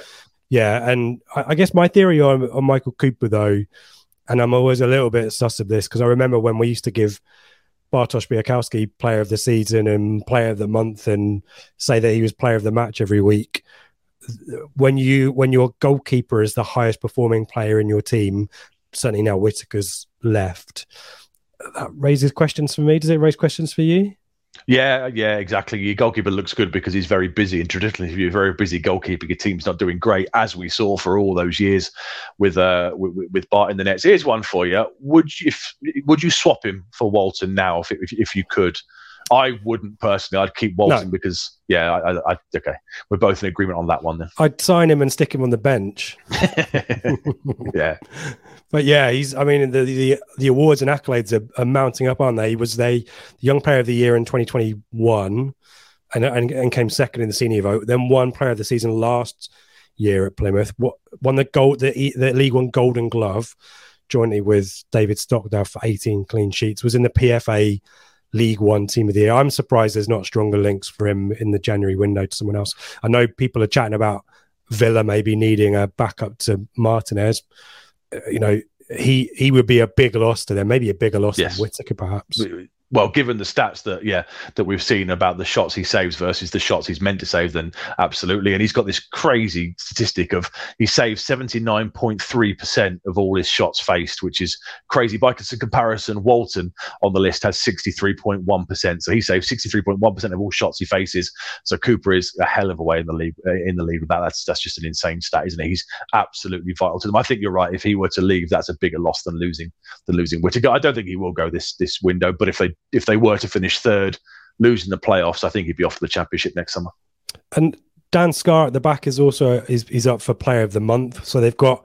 yeah. And I, I guess my theory on, on Michael Cooper though, and I'm always a little bit sus of this because I remember when we used to give Bartosz Bialkowski player of the season and player of the month and say that he was player of the match every week when you when your goalkeeper is the highest performing player in your team, certainly now Whitaker's left, that raises questions for me. Does it raise questions for you? Yeah, yeah, exactly. Your goalkeeper looks good because he's very busy, and traditionally, if you're very busy goalkeeper, your team's not doing great, as we saw for all those years with uh with, with Bart in the nets. Here's one for you: Would you if, would you swap him for Walton now if if, if you could? I wouldn't personally. I'd keep Walton no. because yeah, I, I, I, okay, we're both in agreement on that one. Then I'd sign him and stick him on the bench. yeah, but yeah, he's. I mean, the the, the awards and accolades are, are, mounting up, aren't they? He was the young player of the year in 2021, and, and and came second in the senior vote. Then won player of the season last year at Plymouth. What won the gold the the League One Golden Glove jointly with David Stockdale for 18 clean sheets. Was in the PFA League One team of the year. I'm surprised there's not stronger links for him in the January window to someone else. I know people are chatting about Villa maybe needing a backup to Martinez. Uh, you know, he he would be a big loss to them, maybe a bigger loss yes. than Whitaker, perhaps well, given the stats that yeah that we've seen about the shots he saves versus the shots he's meant to save, then absolutely. And he's got this crazy statistic of he saves seventy nine point three percent of all his shots faced, which is crazy. By comparison, Walton on the list has sixty three point one percent, so he saves sixty three point one percent of all shots he faces. So Cooper is a hell of a way in the league uh, in the league with that. That's that's just an insane stat, isn't it? He's absolutely vital to them. I think you're right. If he were to leave, that's a bigger loss than losing than losing Whitaker. I don't think he will go this this window, but if they if they were to finish third, losing the playoffs, I think he'd be off the championship next summer. And Dan Scarr at the back is also is, is up for player of the month. So they've got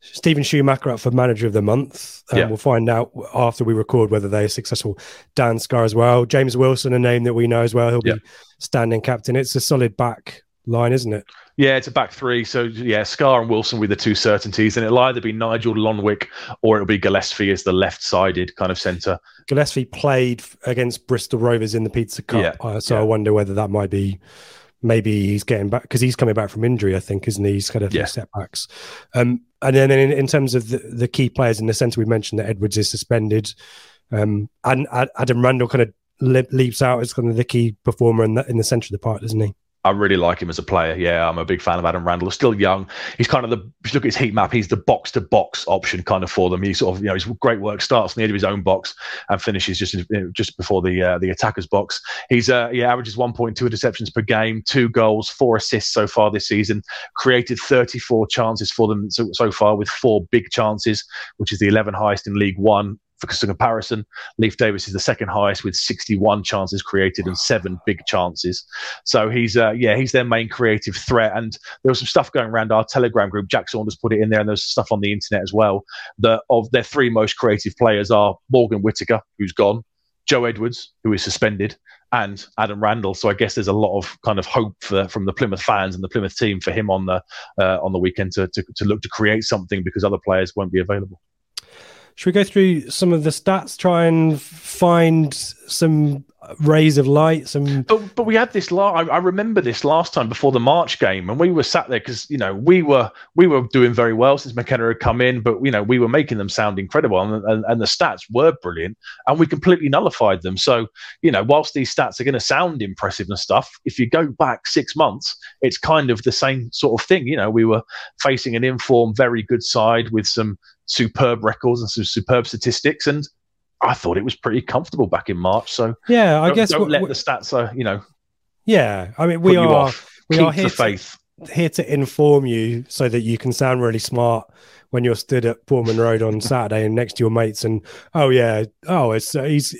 Steven Schumacher up for manager of the month. Um, yeah. We'll find out after we record whether they're successful. Dan Scarr as well. James Wilson, a name that we know as well. He'll be standing captain. It's a solid back line, isn't it? Yeah, it's a back three. So yeah, Scarr and Wilson with the two certainties, and it'll either be Nigel Lonwijk or it'll be Gillesphey as the left-sided kind of centre. Gillesphey played against Bristol Rovers in the Pizza Cup, yeah. uh, so yeah. I wonder whether that might be maybe he's getting back because he's coming back from injury. I think, isn't he? He's kind of yeah. setbacks. Um, and then in, in terms of the, the, key players in the centre, we mentioned that Edwards is suspended, um, and Adam Randell kind of leaps out as kind of the key performer in the, in the centre of the park, doesn't he? I really like him as a player. Yeah, I'm a big fan of Adam Randell. Still young. He's kind of the look at his heat map, he's the box to box option kind of for them. He sort of you know his great work starts on the edge of his own box and finishes just just before the uh, the attacker's box. He's uh yeah averages 1.2 interceptions per game, two goals, four assists so far this season. Created 34 chances for them so, so far with four big chances, which is the 11 highest in League One for comparison, Leif Davis is the second highest with 61 chances created and seven big chances. So he's, uh, yeah, he's their main creative threat. And there was some stuff going around our Telegram group. Jack Saunders put it in there, and there's stuff on the internet as well. That of their three most creative players are Morgan Whitaker, who's gone, Joe Edwards, who is suspended, and Adam Randell. So I guess there's a lot of kind of hope for, from the Plymouth fans and the Plymouth team for him on the uh, on the weekend to, to, to look to create something because other players won't be available. Should we go through some of the stats, try and find some rays of light? Some, but but we had this. La- I, I remember this last time before the March game, and we were sat there because you know we were we were doing very well since McKenna had come in, but you know we were making them sound incredible, and, and, and the stats were brilliant, and we completely nullified them. So you know, whilst these stats are going to sound impressive and stuff, if you go back six months, it's kind of the same sort of thing. You know, we were facing an informed, very good side with some superb records and some superb statistics. And I thought it was pretty comfortable back in March. So yeah, I don't, guess don't let the stats, uh, you know. Yeah, I mean, we are we Keep are here to, here to inform you so that you can sound really smart when you're stood at Portman Road on Saturday and next to your mates. And oh yeah, oh it's uh, he's.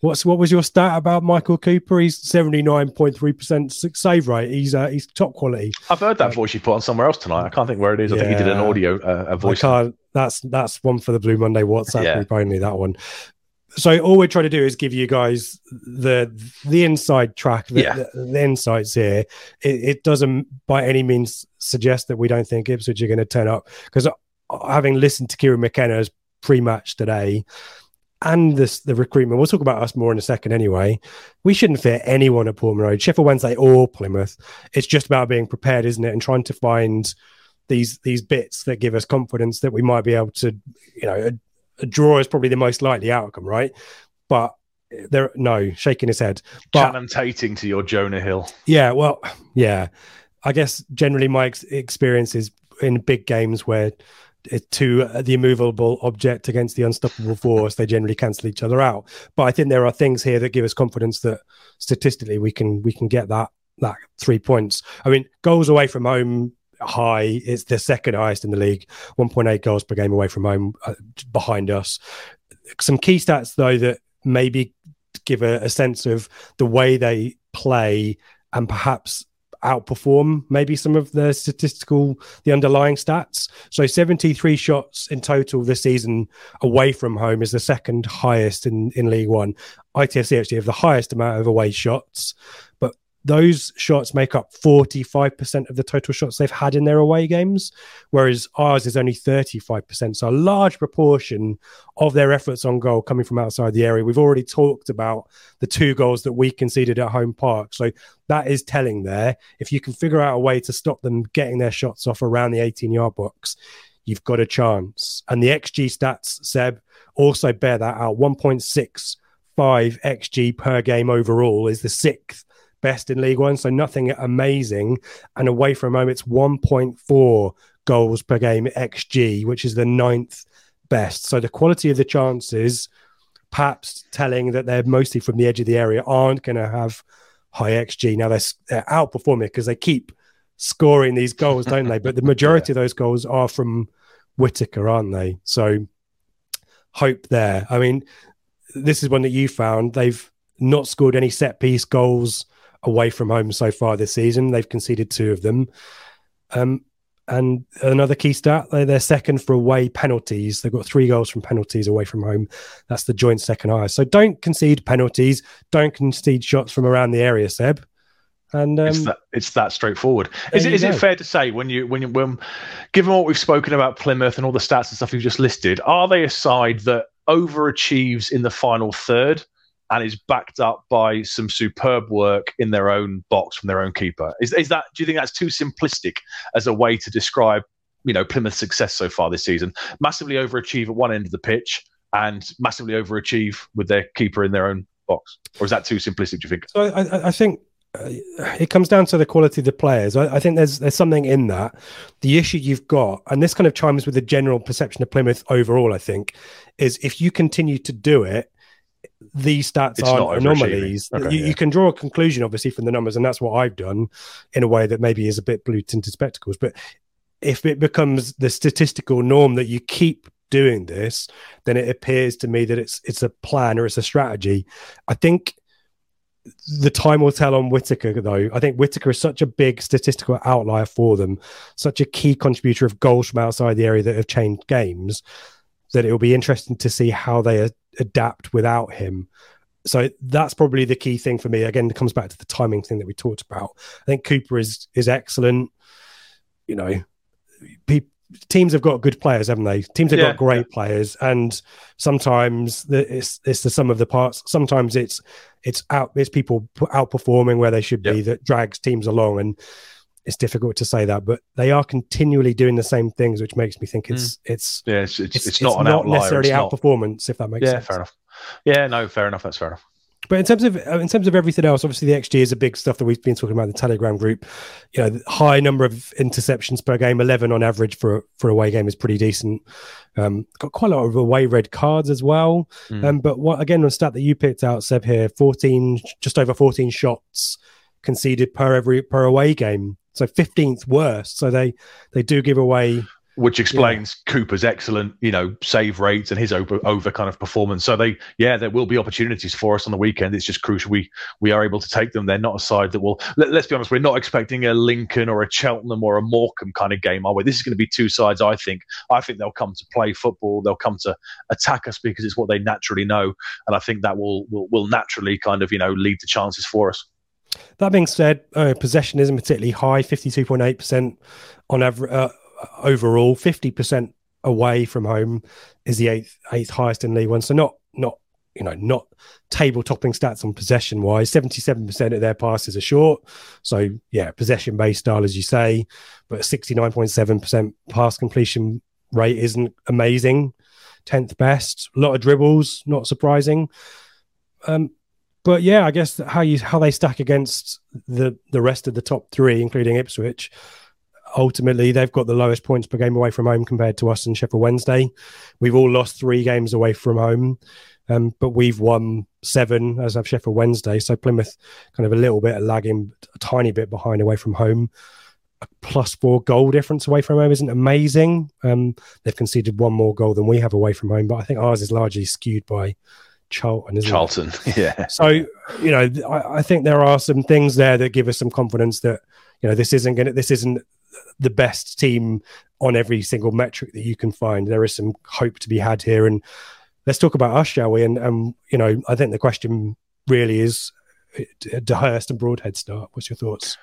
What's what was your stat about Michael Cooper? He's seventy nine point three percent save rate. He's uh, he's top quality. I've heard that voice you put on somewhere else tonight. I can't think where it is. I think you did an audio, uh, a I voice. can't. That's that's one for the Blue Monday WhatsApp Yeah. group only. That one. So all we're trying to do is give you guys the the inside track, the, Yeah. the, the insights here. It, it doesn't by any means suggest that we don't think Ipswich are going to turn up because having listened to Kieran McKenna's pre-match today and this the recruitment, we'll talk about us more in a second anyway. We shouldn't fear anyone at Portman Road, Sheffield Wednesday or Plymouth. It's just about being prepared, isn't it, and trying to find these these bits that give us confidence that we might be able to, you know, a, a draw is probably the most likely outcome, right? But there, no, shaking his head. But Channing Tating to your Jonah Hill. yeah, well, yeah. I guess generally my ex- experience is in big games where it's to uh, the immovable object against the unstoppable force, they generally cancel each other out. But I think there are things here that give us confidence that statistically we can we can get that that three points. I mean, goals away from home high. It's the second highest in the league. 1.8 goals per game away from home uh, behind us. Some key stats though that maybe give a, a sense of the way they play and perhaps outperform maybe some of the statistical the underlying stats so 73 shots in total this season away from home is the second highest in in league one itfc actually have the highest amount of away shots but those shots make up 45% of the total shots they've had in their away games, whereas ours is only 35%. So a large proportion of their efforts on goal coming from outside the area. We've already talked about the two goals that we conceded at home park. So that is telling there. If you can figure out a way to stop them getting their shots off around the 18 yard box, you've got a chance. And the XG stats, Seb, also bear that out. 1.65 XG per game overall is the sixth best in League One, so nothing amazing. And away from home, it's 1.4 goals per game XG, which is the ninth best. So the quality of the chances, perhaps telling that they're mostly from the edge of the area, aren't going to have high XG. Now they're, they're outperforming because they keep scoring these goals, don't they? But the majority of those goals are from Whitaker, aren't they? So hope there. I mean, this is one that you found. They've not scored any set piece goals away from home so far this season. They've conceded two of them. Um, and another key stat, they're, second for away penalties. They've got three goals from penalties away from home. That's the joint second highest. So don't concede penalties. Don't concede shots from around the area, Seb. And um, it's that it's that straightforward. Is it, is it fair to say when you when you when given what we've spoken about Plymouth and all the stats and stuff you've just listed, are they a side that overachieves in the final third and is backed up by some superb work in their own box from their own keeper? Is is that do you think that's too simplistic as a way to describe you know Plymouth's success so far this season? Massively overachieve at one end of the pitch and massively overachieve with their keeper in their own box, or is that too simplistic? Do you think? So I, I- think uh, it comes down to the quality of the players. I, I think there's there's something in that. The issue you've got, and this kind of chimes with the general perception of Plymouth overall. I think is if you continue to do it, these stats It's aren't anomalies. Okay, you, yeah. you can draw a conclusion, obviously, from the numbers, and that's what I've done in a way that maybe is a bit blue tinted spectacles. But if it becomes the statistical norm that you keep doing this, then it appears to me that it's it's a plan or it's a strategy. I think the time will tell on Whitaker, though. I think Whitaker is such a big statistical outlier for them, such a key contributor of goals from outside the area that have changed games, that it will be interesting to see how they a- adapt without him. So that's probably the key thing for me. Again, it comes back to the timing thing that we talked about. I think Cooper is is excellent. You know, pe- teams have got good players, haven't they? Teams have Yeah. got great players, and sometimes the, it's it's the sum of the parts. Sometimes it's it's out it's people outperforming where they should be that drags teams along, and it's difficult to say that, but they are continually doing the same things, which makes me think it's it's Yeah, it's it's, it's, not an outlier. necessarily it's not- outperformance, if that makes Yeah, sense. fair enough. Yeah, no, fair enough. That's fair enough. But in terms of uh, in terms of everything else, obviously the XG is a big stuff that we've been talking about in the Telegram group. You know, the high number of interceptions per game, eleven on average for a- for a away game is pretty decent. Um, got quite a lot of away red cards as well. Mm. Um, but what again, on stat that you picked out, Seb here, fourteen, just over fourteen shots conceded per every per away game. So fifteenth worst. So they they do give away which explains Cooper's excellent, you know, save rates and his over, over kind of performance. So they, yeah, there will be opportunities for us on the weekend. It's just crucial we we are able to take them. They're not a side that will. Let, us be honest, we're not expecting a Lincoln or a Cheltenham or a Morecambe kind of game, are we? This is going to be two sides. I think. I think they'll come to play football. They'll come to attack us because it's what they naturally know, and I think that will will, will naturally kind of you know lead to chances for us. That being said, uh, possession isn't particularly high, 52.8% on average uh, overall, 50% away from home is the eighth eighth highest in League One. So not not you know not table topping stats on possession wise. 77% of their passes are short. So yeah, possession based style as you say, but 69.7% pass completion rate isn't amazing. 10th best. A lot of dribbles, not surprising. Um, but yeah, I guess how you how they stack against the the rest of the top three, including Ipswich. Ultimately, they've got the lowest points per game away from home compared to us and Sheffield Wednesday. We've all lost three games away from home, um, but we've won seven, as have Sheffield Wednesday. So Plymouth kind of a little bit lagging, a tiny bit behind away from home. A plus four goal difference away from home isn't amazing. Um, they've conceded one more goal than we have away from home, but I think ours is largely skewed by Charlton, isn't Charlton, it? yeah. So, you know, I, I think there are some things there that give us some confidence that, you know, this isn't going to, this isn't the best team on every single metric that you can find. There is some hope to be had here. And let's talk about us, shall we? And, um, you know, I think the question really is do Hurst and Broadhead start? What's your thoughts?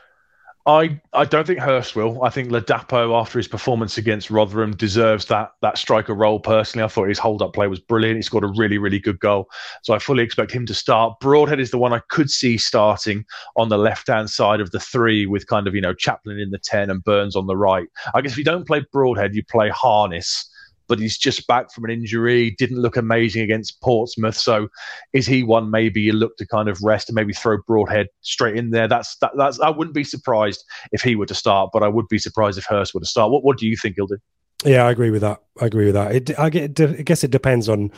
I, I don't think Hurst will. I think Ladapo, after his performance against Rotherham, deserves that that striker role. Personally, I thought his hold up play was brilliant. He scored a really really good goal, so I fully expect him to start. Broadhead is the one I could see starting on the left hand side of the three, with kind of you know Chaplin in the ten and Burns on the right. I guess if you don't play Broadhead, you play Harness but he's just back from an injury. Didn't look amazing against Portsmouth. So, is he one maybe you look to kind of rest and maybe throw Broadhead straight in there? That's that, that's. I wouldn't be surprised if he were to start, but I would be surprised if Hurst were to start. What What do you think he'll do? Yeah, I agree with that. I agree with that. It, I, get, I guess it depends on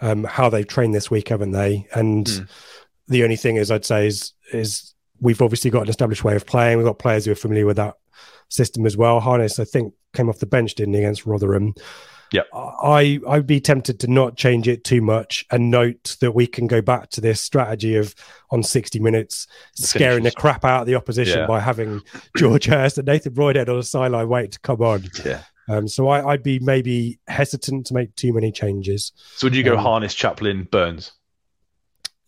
um, how they've trained this week, haven't they? And Hmm. the only thing is, I'd say is is we've obviously got an established way of playing. We've got players who are familiar with that system as well. Harness, I think, came off the bench, didn't he, against Rotherham? Yeah. I I'd be tempted to not change it too much and note that we can go back to this strategy of on 60 minutes scaring the crap out of the opposition Yeah. by having George Hurst and Nathan Broadhead on the sideline wait to come on. Yeah. Um, so I, I'd be maybe hesitant to make too many changes. So would you go Um, Harness, Chaplin, Burns?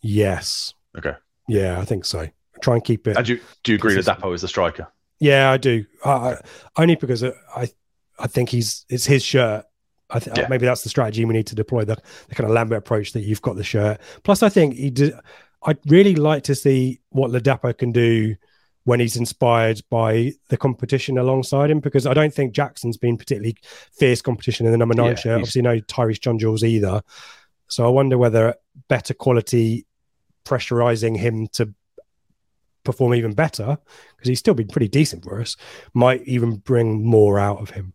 Yes. Okay. Yeah, I think so. Try and keep it. And do you, do you agree that. Dapo is the striker? Yeah, I do. I, I, only because I I think he's it's his shirt. I think Yeah. maybe that's the strategy we need to deploy the, the kind of Lambert approach that you've got the shirt. Plus, I think he did. I'd really like to see what Ladapo can do when he's inspired by the competition alongside him because I don't think Jackson's been particularly fierce competition in the number nine Yeah, shirt. Obviously, no Tyreece John Jules either. So I wonder whether better quality pressurizing him to perform even better because he's still been pretty decent for us might even bring more out of him.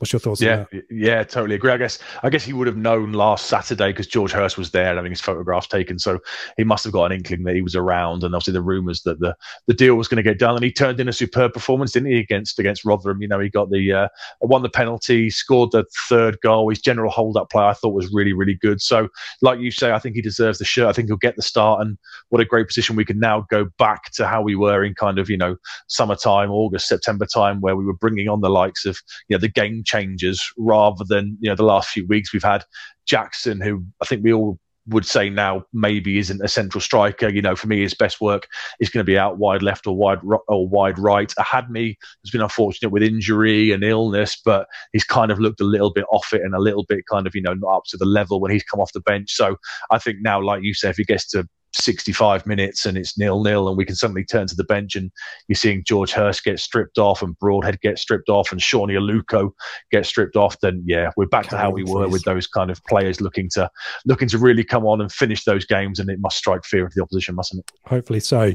What's your thoughts? Yeah, yeah, totally agree. I guess I guess he would have known last Saturday because George Hurst was there having his photographs taken, so he must have got an inkling that he was around. And obviously the rumours that the, the deal was going to get done, and he turned in a superb performance, didn't he, against against Rotherham? You know, he got the uh, won the penalty, scored the third goal. His general hold up play I thought was really really good. So, like you say, I think he deserves the shirt. I think he'll get the start, and what a great position we can now go back to how we were in kind of you know summertime, August, September time, where we were bringing on the likes of you know the game changes rather than you know the last few weeks we've had Jackson, who I think we all would say now maybe isn't a central striker. You know, for me, his best work is going to be out wide left or wide or wide right. Ahadme has been unfortunate with injury and illness, but he's kind of looked a little bit off it and a little bit kind of you know not up to the level when he's come off the bench. So I think now, like you said, if he gets to 65 minutes and it's nil nil, and we can suddenly turn to the bench and you're seeing George Hurst get stripped off and Broadhead get stripped off and Sone Aluko get stripped off. Then yeah, we're back to how we were with those kind of players looking to looking to really come on and finish those games, and it must strike fear into the opposition, mustn't it? Hopefully so.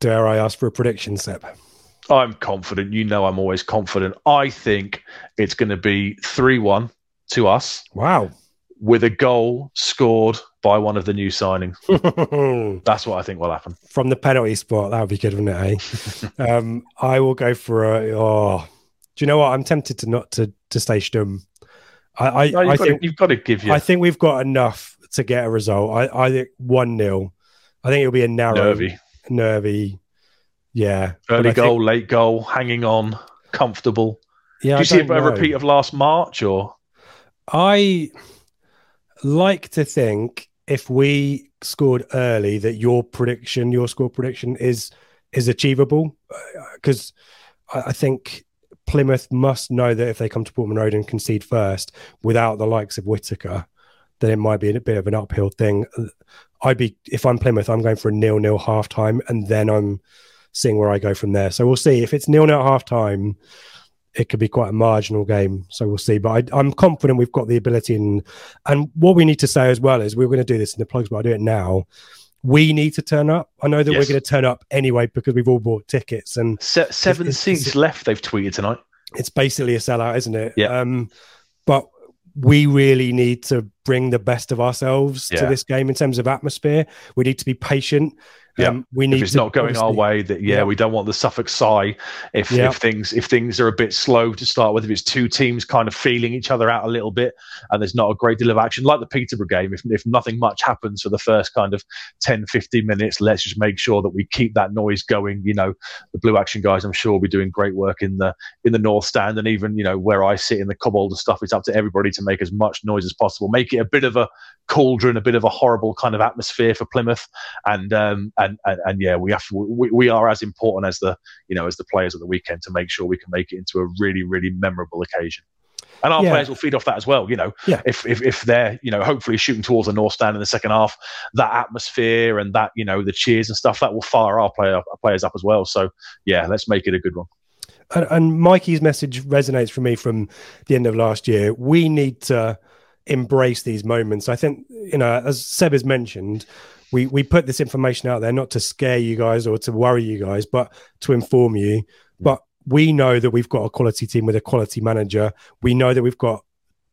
Dare I ask for a prediction, Seb? I'm confident. You know, I'm always confident. I think it's going to be three one to us. Wow with a goal scored by one of the new signings. That's what I think will happen. From the penalty spot, that would be good, wouldn't it? Eh? um, I will go for a. Oh, do you know what? I'm tempted to not to to stay stum. I, I, no, I think to, you've got to give you. I think we've got enough to get a result. I, I think one 0 I think it'll be a narrow, nervy, nervy. Yeah, early goal, think, late goal, hanging on, comfortable. Yeah, do you see a know. repeat of last March or? I like to think if we scored early that your prediction, your score prediction is is achievable because uh, I think Plymouth must know that if they come to Portman Road and concede first without the likes of Whitaker, then it might be a bit of an uphill thing. I'd be if I'm Plymouth, I'm going for a nil nil half time, and then I'm seeing where I go from there. So we'll see if it's nil nil half time it could be quite a marginal game. So we'll see. But I, am confident we've got the ability. And, and what we need to say as well is we're going to do this in the plugs, but I do it now. We need to turn up. I know that yes. we're going to turn up anyway because we've all bought tickets and Se- seven it's, seats it's, left. They've tweeted tonight. It's basically a sellout, isn't it? Yeah. Um, but we really need to bring the best of ourselves yeah. to this game in terms of atmosphere. We need to be patient. Yeah, um, we need. If it's not going our way, that yeah, yeah, we don't want the Suffolk sigh. If yeah. if things if things are a bit slow to start with, if it's two teams kind of feeling each other out a little bit, and there's not a great deal of action, like the Peterborough game, if if nothing much happens for the first kind of 10, 15 minutes, let's just make sure that we keep that noise going. You know, the Blue Action guys, I'm sure, will be doing great work in the in the North Stand, and even you know where I sit in the Cobbold Stand. It's up to everybody to make as much noise as possible, make it a bit of a cauldron, a bit of a horrible kind of atmosphere for Plymouth, and um, and, and, and yeah, we have to, we, we are as important as the you know as the players at the weekend to make sure we can make it into a really really memorable occasion. And our yeah. players will feed off that as well. You know, yeah. if, if if they're you know hopefully shooting towards the north stand in the second half, that atmosphere and that you know the cheers and stuff that will fire our player our players up as well. So yeah, let's make it a good one. And, and Mikey's message resonates for me from the end of last year. We need to embrace these moments. I think, you know, as Seb has mentioned, we we put this information out there not to scare you guys or to worry you guys, but to inform you. But we know that we've got a quality team with a quality manager. We know that we've got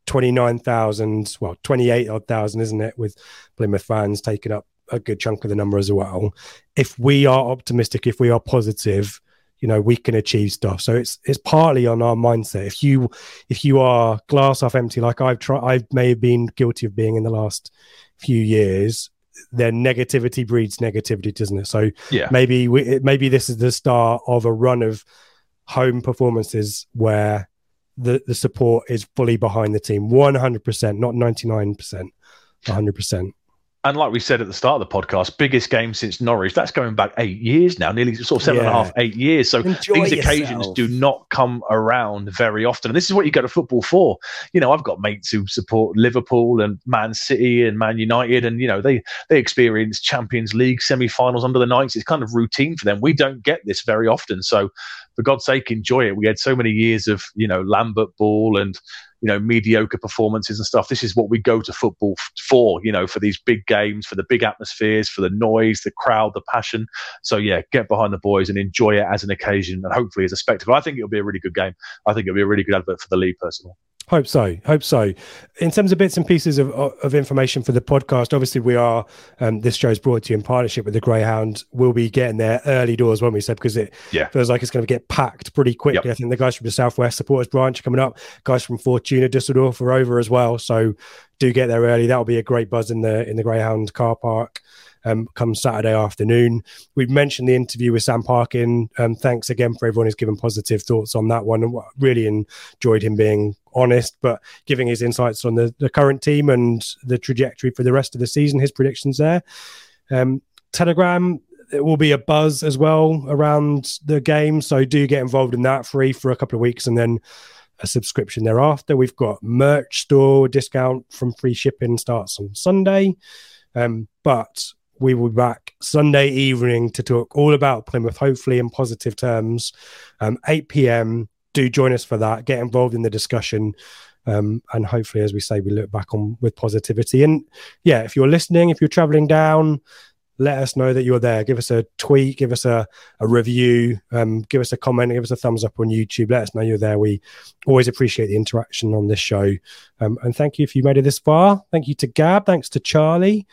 29,000, well, 28 odd thousand, isn't it, with Plymouth fans taking up a good chunk of the number as well. If we are optimistic, if we are positive, you know we can achieve stuff so it's it's partly on our mindset if you if you are glass half empty like i've tried i may have been guilty of being in the last few years then negativity breeds negativity doesn't it? So yeah. maybe we, maybe this is the start of a run of home performances where the the support is fully behind the team. 100% not 99% 100% and like we said at the start of the podcast, biggest game since Norwich. That's going back eight years now, nearly sort of seven yeah. and a half, eight years. So Enjoy these yourself. occasions do not come around very often. And this is what you go to football for. You know, I've got mates who support Liverpool and Man City and Man United, and you know they they experience Champions League semi-finals under the nights. It's kind of routine for them. We don't get this very often. So for God's sake, enjoy it. We had so many years of you know Lambert ball and you know mediocre performances and stuff. This is what we go to football for, you know, for these big games, for the big atmospheres, for the noise, the crowd, the passion. So yeah, get behind the boys and enjoy it as an occasion and hopefully as a spectacle. I think it'll be a really good game. I think it'll be a really good advert for the league, personally. Hope so. Hope so. In terms of bits and pieces of, of information for the podcast, obviously we are. Um, this show is brought to you in partnership with the Greyhound. We'll be getting there early doors, won't we? Said because it yeah. feels like it's going to get packed pretty quickly. Yep. I think the guys from the Southwest Supporters Branch are coming up. Guys from Fortuna Düsseldorf are over as well. So do get there early. That'll be a great buzz in the in the Greyhound car park um, come Saturday afternoon. We've mentioned the interview with Sam Parkin. Um, thanks again for everyone who's given positive thoughts on that one. And really enjoyed him being honest, but giving his insights on the, the current team and the trajectory for the rest of the season, his predictions there. Um, Telegram, it will be a buzz as well around the game. So do get involved in that free for a couple of weeks and then a subscription thereafter. We've got merch store discount from free shipping starts on Sunday. Um, but we will be back Sunday evening to talk all about Plymouth, hopefully in positive terms. Um, 8 p.m. Do join us for that. Get involved in the discussion. Um, and hopefully, as we say, we look back on with positivity. And yeah, if you're listening, if you're traveling down, let us know that you're there. Give us a tweet, give us a, a review, um, give us a comment, give us a thumbs up on YouTube. Let us know you're there. We always appreciate the interaction on this show. Um, and thank you if you made it this far. Thank you to Gab. Thanks to Charlie.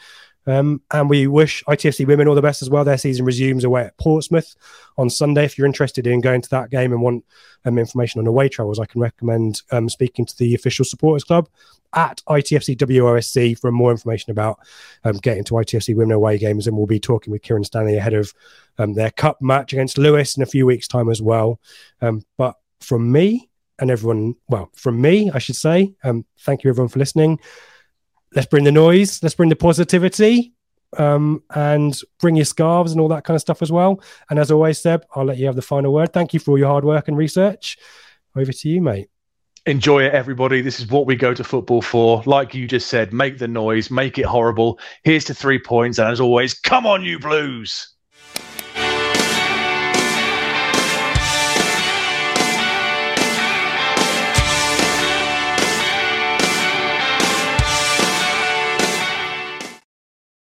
Um, and we wish ITFC women all the best as well. Their season resumes away at Portsmouth on Sunday. If you're interested in going to that game and want um, information on away travels, I can recommend um, speaking to the official supporters club at ITFC WOSC for more information about um, getting to ITFC women away games. And we'll be talking with Kieran Stanley ahead of um, their cup match against Lewes in a few weeks' time as well. Um, but from me and everyone, well, from me, I should say, thank you everyone for listening let's bring the noise, let's bring the positivity, um, and bring your scarves and all that kind of stuff as well. And as always, Seb, I'll let you have the final word. Thank you for all your hard work and research. Over to you, mate. Enjoy it, everybody. This is what we go to football for. Like you just said, make the noise, make it horrible. Here's to three points. And as always, come on, you blues.